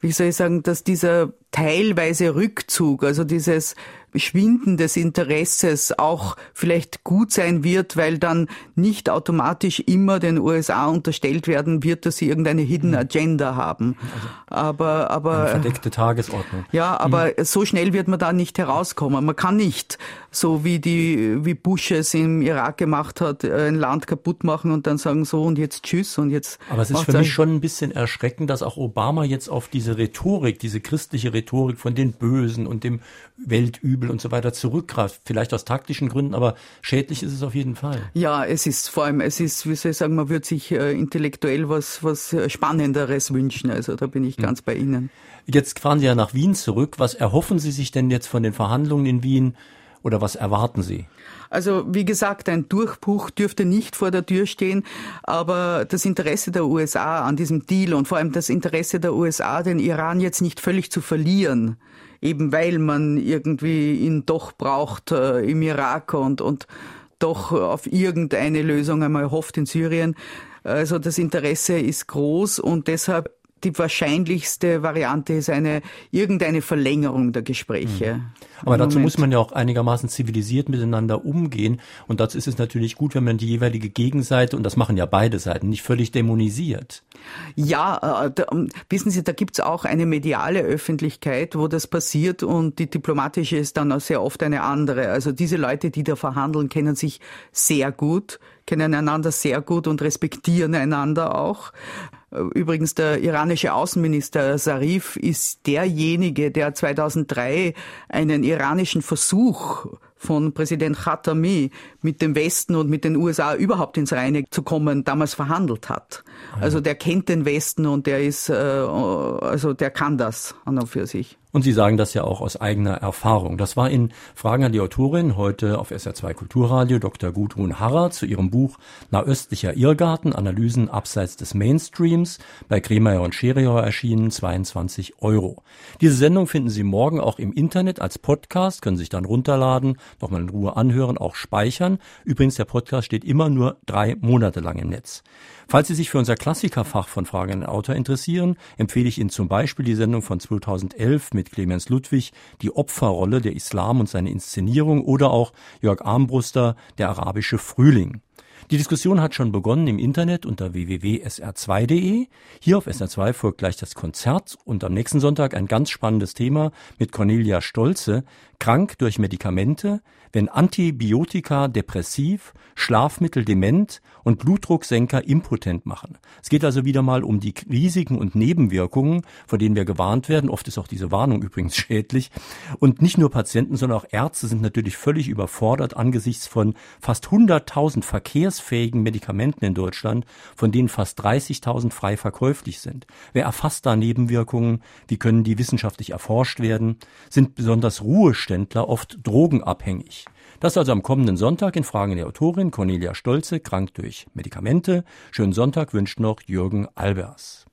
wie soll ich sagen, dass dieser teilweise Rückzug, also dieses Schwinden des Interesses auch vielleicht gut sein wird, weil dann nicht automatisch immer den USA unterstellt werden wird, dass sie irgendeine Hidden mhm. Agenda haben. Also aber, aber eine verdeckte Tagesordnung. Ja, aber mhm. so schnell wird man da nicht herauskommen. Man kann nicht so wie die wie Bush es im Irak gemacht hat, ein Land kaputt machen und dann sagen so und jetzt tschüss und jetzt. Aber es ist für mich schon ein bisschen erschreckend, dass auch Obama jetzt auf diese Rhetorik, diese christliche Rhetorik von den Bösen und dem Weltübel und so weiter zurückgreift. Vielleicht aus taktischen Gründen, aber schädlich ist es auf jeden Fall. Ja, es ist vor allem, es ist, wie soll ich sagen, man würde sich äh, intellektuell was, was Spannenderes wünschen. Also da bin ich hm. ganz bei Ihnen. Jetzt fahren Sie ja nach Wien zurück. Was erhoffen Sie sich denn jetzt von den Verhandlungen in Wien oder was erwarten Sie? Also wie gesagt, ein Durchbruch dürfte nicht vor der Tür stehen, aber das Interesse der USA an diesem Deal und vor allem das Interesse der USA, den Iran jetzt nicht völlig zu verlieren, eben weil man irgendwie ihn doch braucht äh, im Irak und, und doch auf irgendeine Lösung einmal hofft in Syrien. Also das Interesse ist groß und deshalb die wahrscheinlichste Variante ist eine irgendeine Verlängerung der Gespräche. Mhm. Aber dazu Moment. muss man ja auch einigermaßen zivilisiert miteinander umgehen. Und dazu ist es natürlich gut, wenn man die jeweilige Gegenseite, und das machen ja beide Seiten, nicht völlig dämonisiert. Ja, äh, da, ähm, wissen Sie, da gibt's auch eine mediale Öffentlichkeit, wo das passiert und die diplomatische ist dann auch sehr oft eine andere. Also diese Leute, die da verhandeln, kennen sich sehr gut, kennen einander sehr gut und respektieren einander auch. Übrigens, der iranische Außenminister Zarif ist derjenige, der 2003 einen iranischen Versuch von Präsident Khatami mit dem Westen und mit den USA überhaupt ins Reine zu kommen, damals verhandelt hat. Also der kennt den Westen und der ist, äh, also der kann das an und für sich. Und Sie sagen das ja auch aus eigener Erfahrung. Das war in Fragen an die Autorin heute auf SR2 Kulturradio Dr. Gudrun Harrer zu ihrem Buch Nahöstlicher Irrgarten, Analysen abseits des Mainstreams bei Kremeyer und Scheriauer erschienen, 22 Euro. Diese Sendung finden Sie morgen auch im Internet als Podcast, können sich dann runterladen, nochmal in Ruhe anhören, auch speichern. Übrigens, der Podcast steht immer nur drei Monate lang im Netz. Falls Sie sich für unser Klassikerfach von Fragen an den Autor interessieren, empfehle ich Ihnen zum Beispiel die Sendung von 2011 mit Clemens Ludwig, die Opferrolle der Islam und seine Inszenierung oder auch Jörg Armbruster, der arabische Frühling. Die Diskussion hat schon begonnen im Internet unter www.sr2.de. Hier auf SR2 folgt gleich das Konzert und am nächsten Sonntag ein ganz spannendes Thema mit Cornelia Stolze, krank durch Medikamente, wenn Antibiotika depressiv, Schlafmittel dement und Blutdrucksenker impotent machen. Es geht also wieder mal um die Risiken und Nebenwirkungen, vor denen wir gewarnt werden. Oft ist auch diese Warnung übrigens [laughs] schädlich. Und nicht nur Patienten, sondern auch Ärzte sind natürlich völlig überfordert angesichts von fast 100.000 verkehrsfähigen Medikamenten in Deutschland, von denen fast 30.000 frei verkäuflich sind. Wer erfasst da Nebenwirkungen? Wie können die wissenschaftlich erforscht werden? Sind besonders Ruheständler oft drogenabhängig? Das also am kommenden Sonntag in Fragen der Autorin Cornelia Stolze, krank durch Medikamente. Schönen Sonntag wünscht noch Jürgen Albers.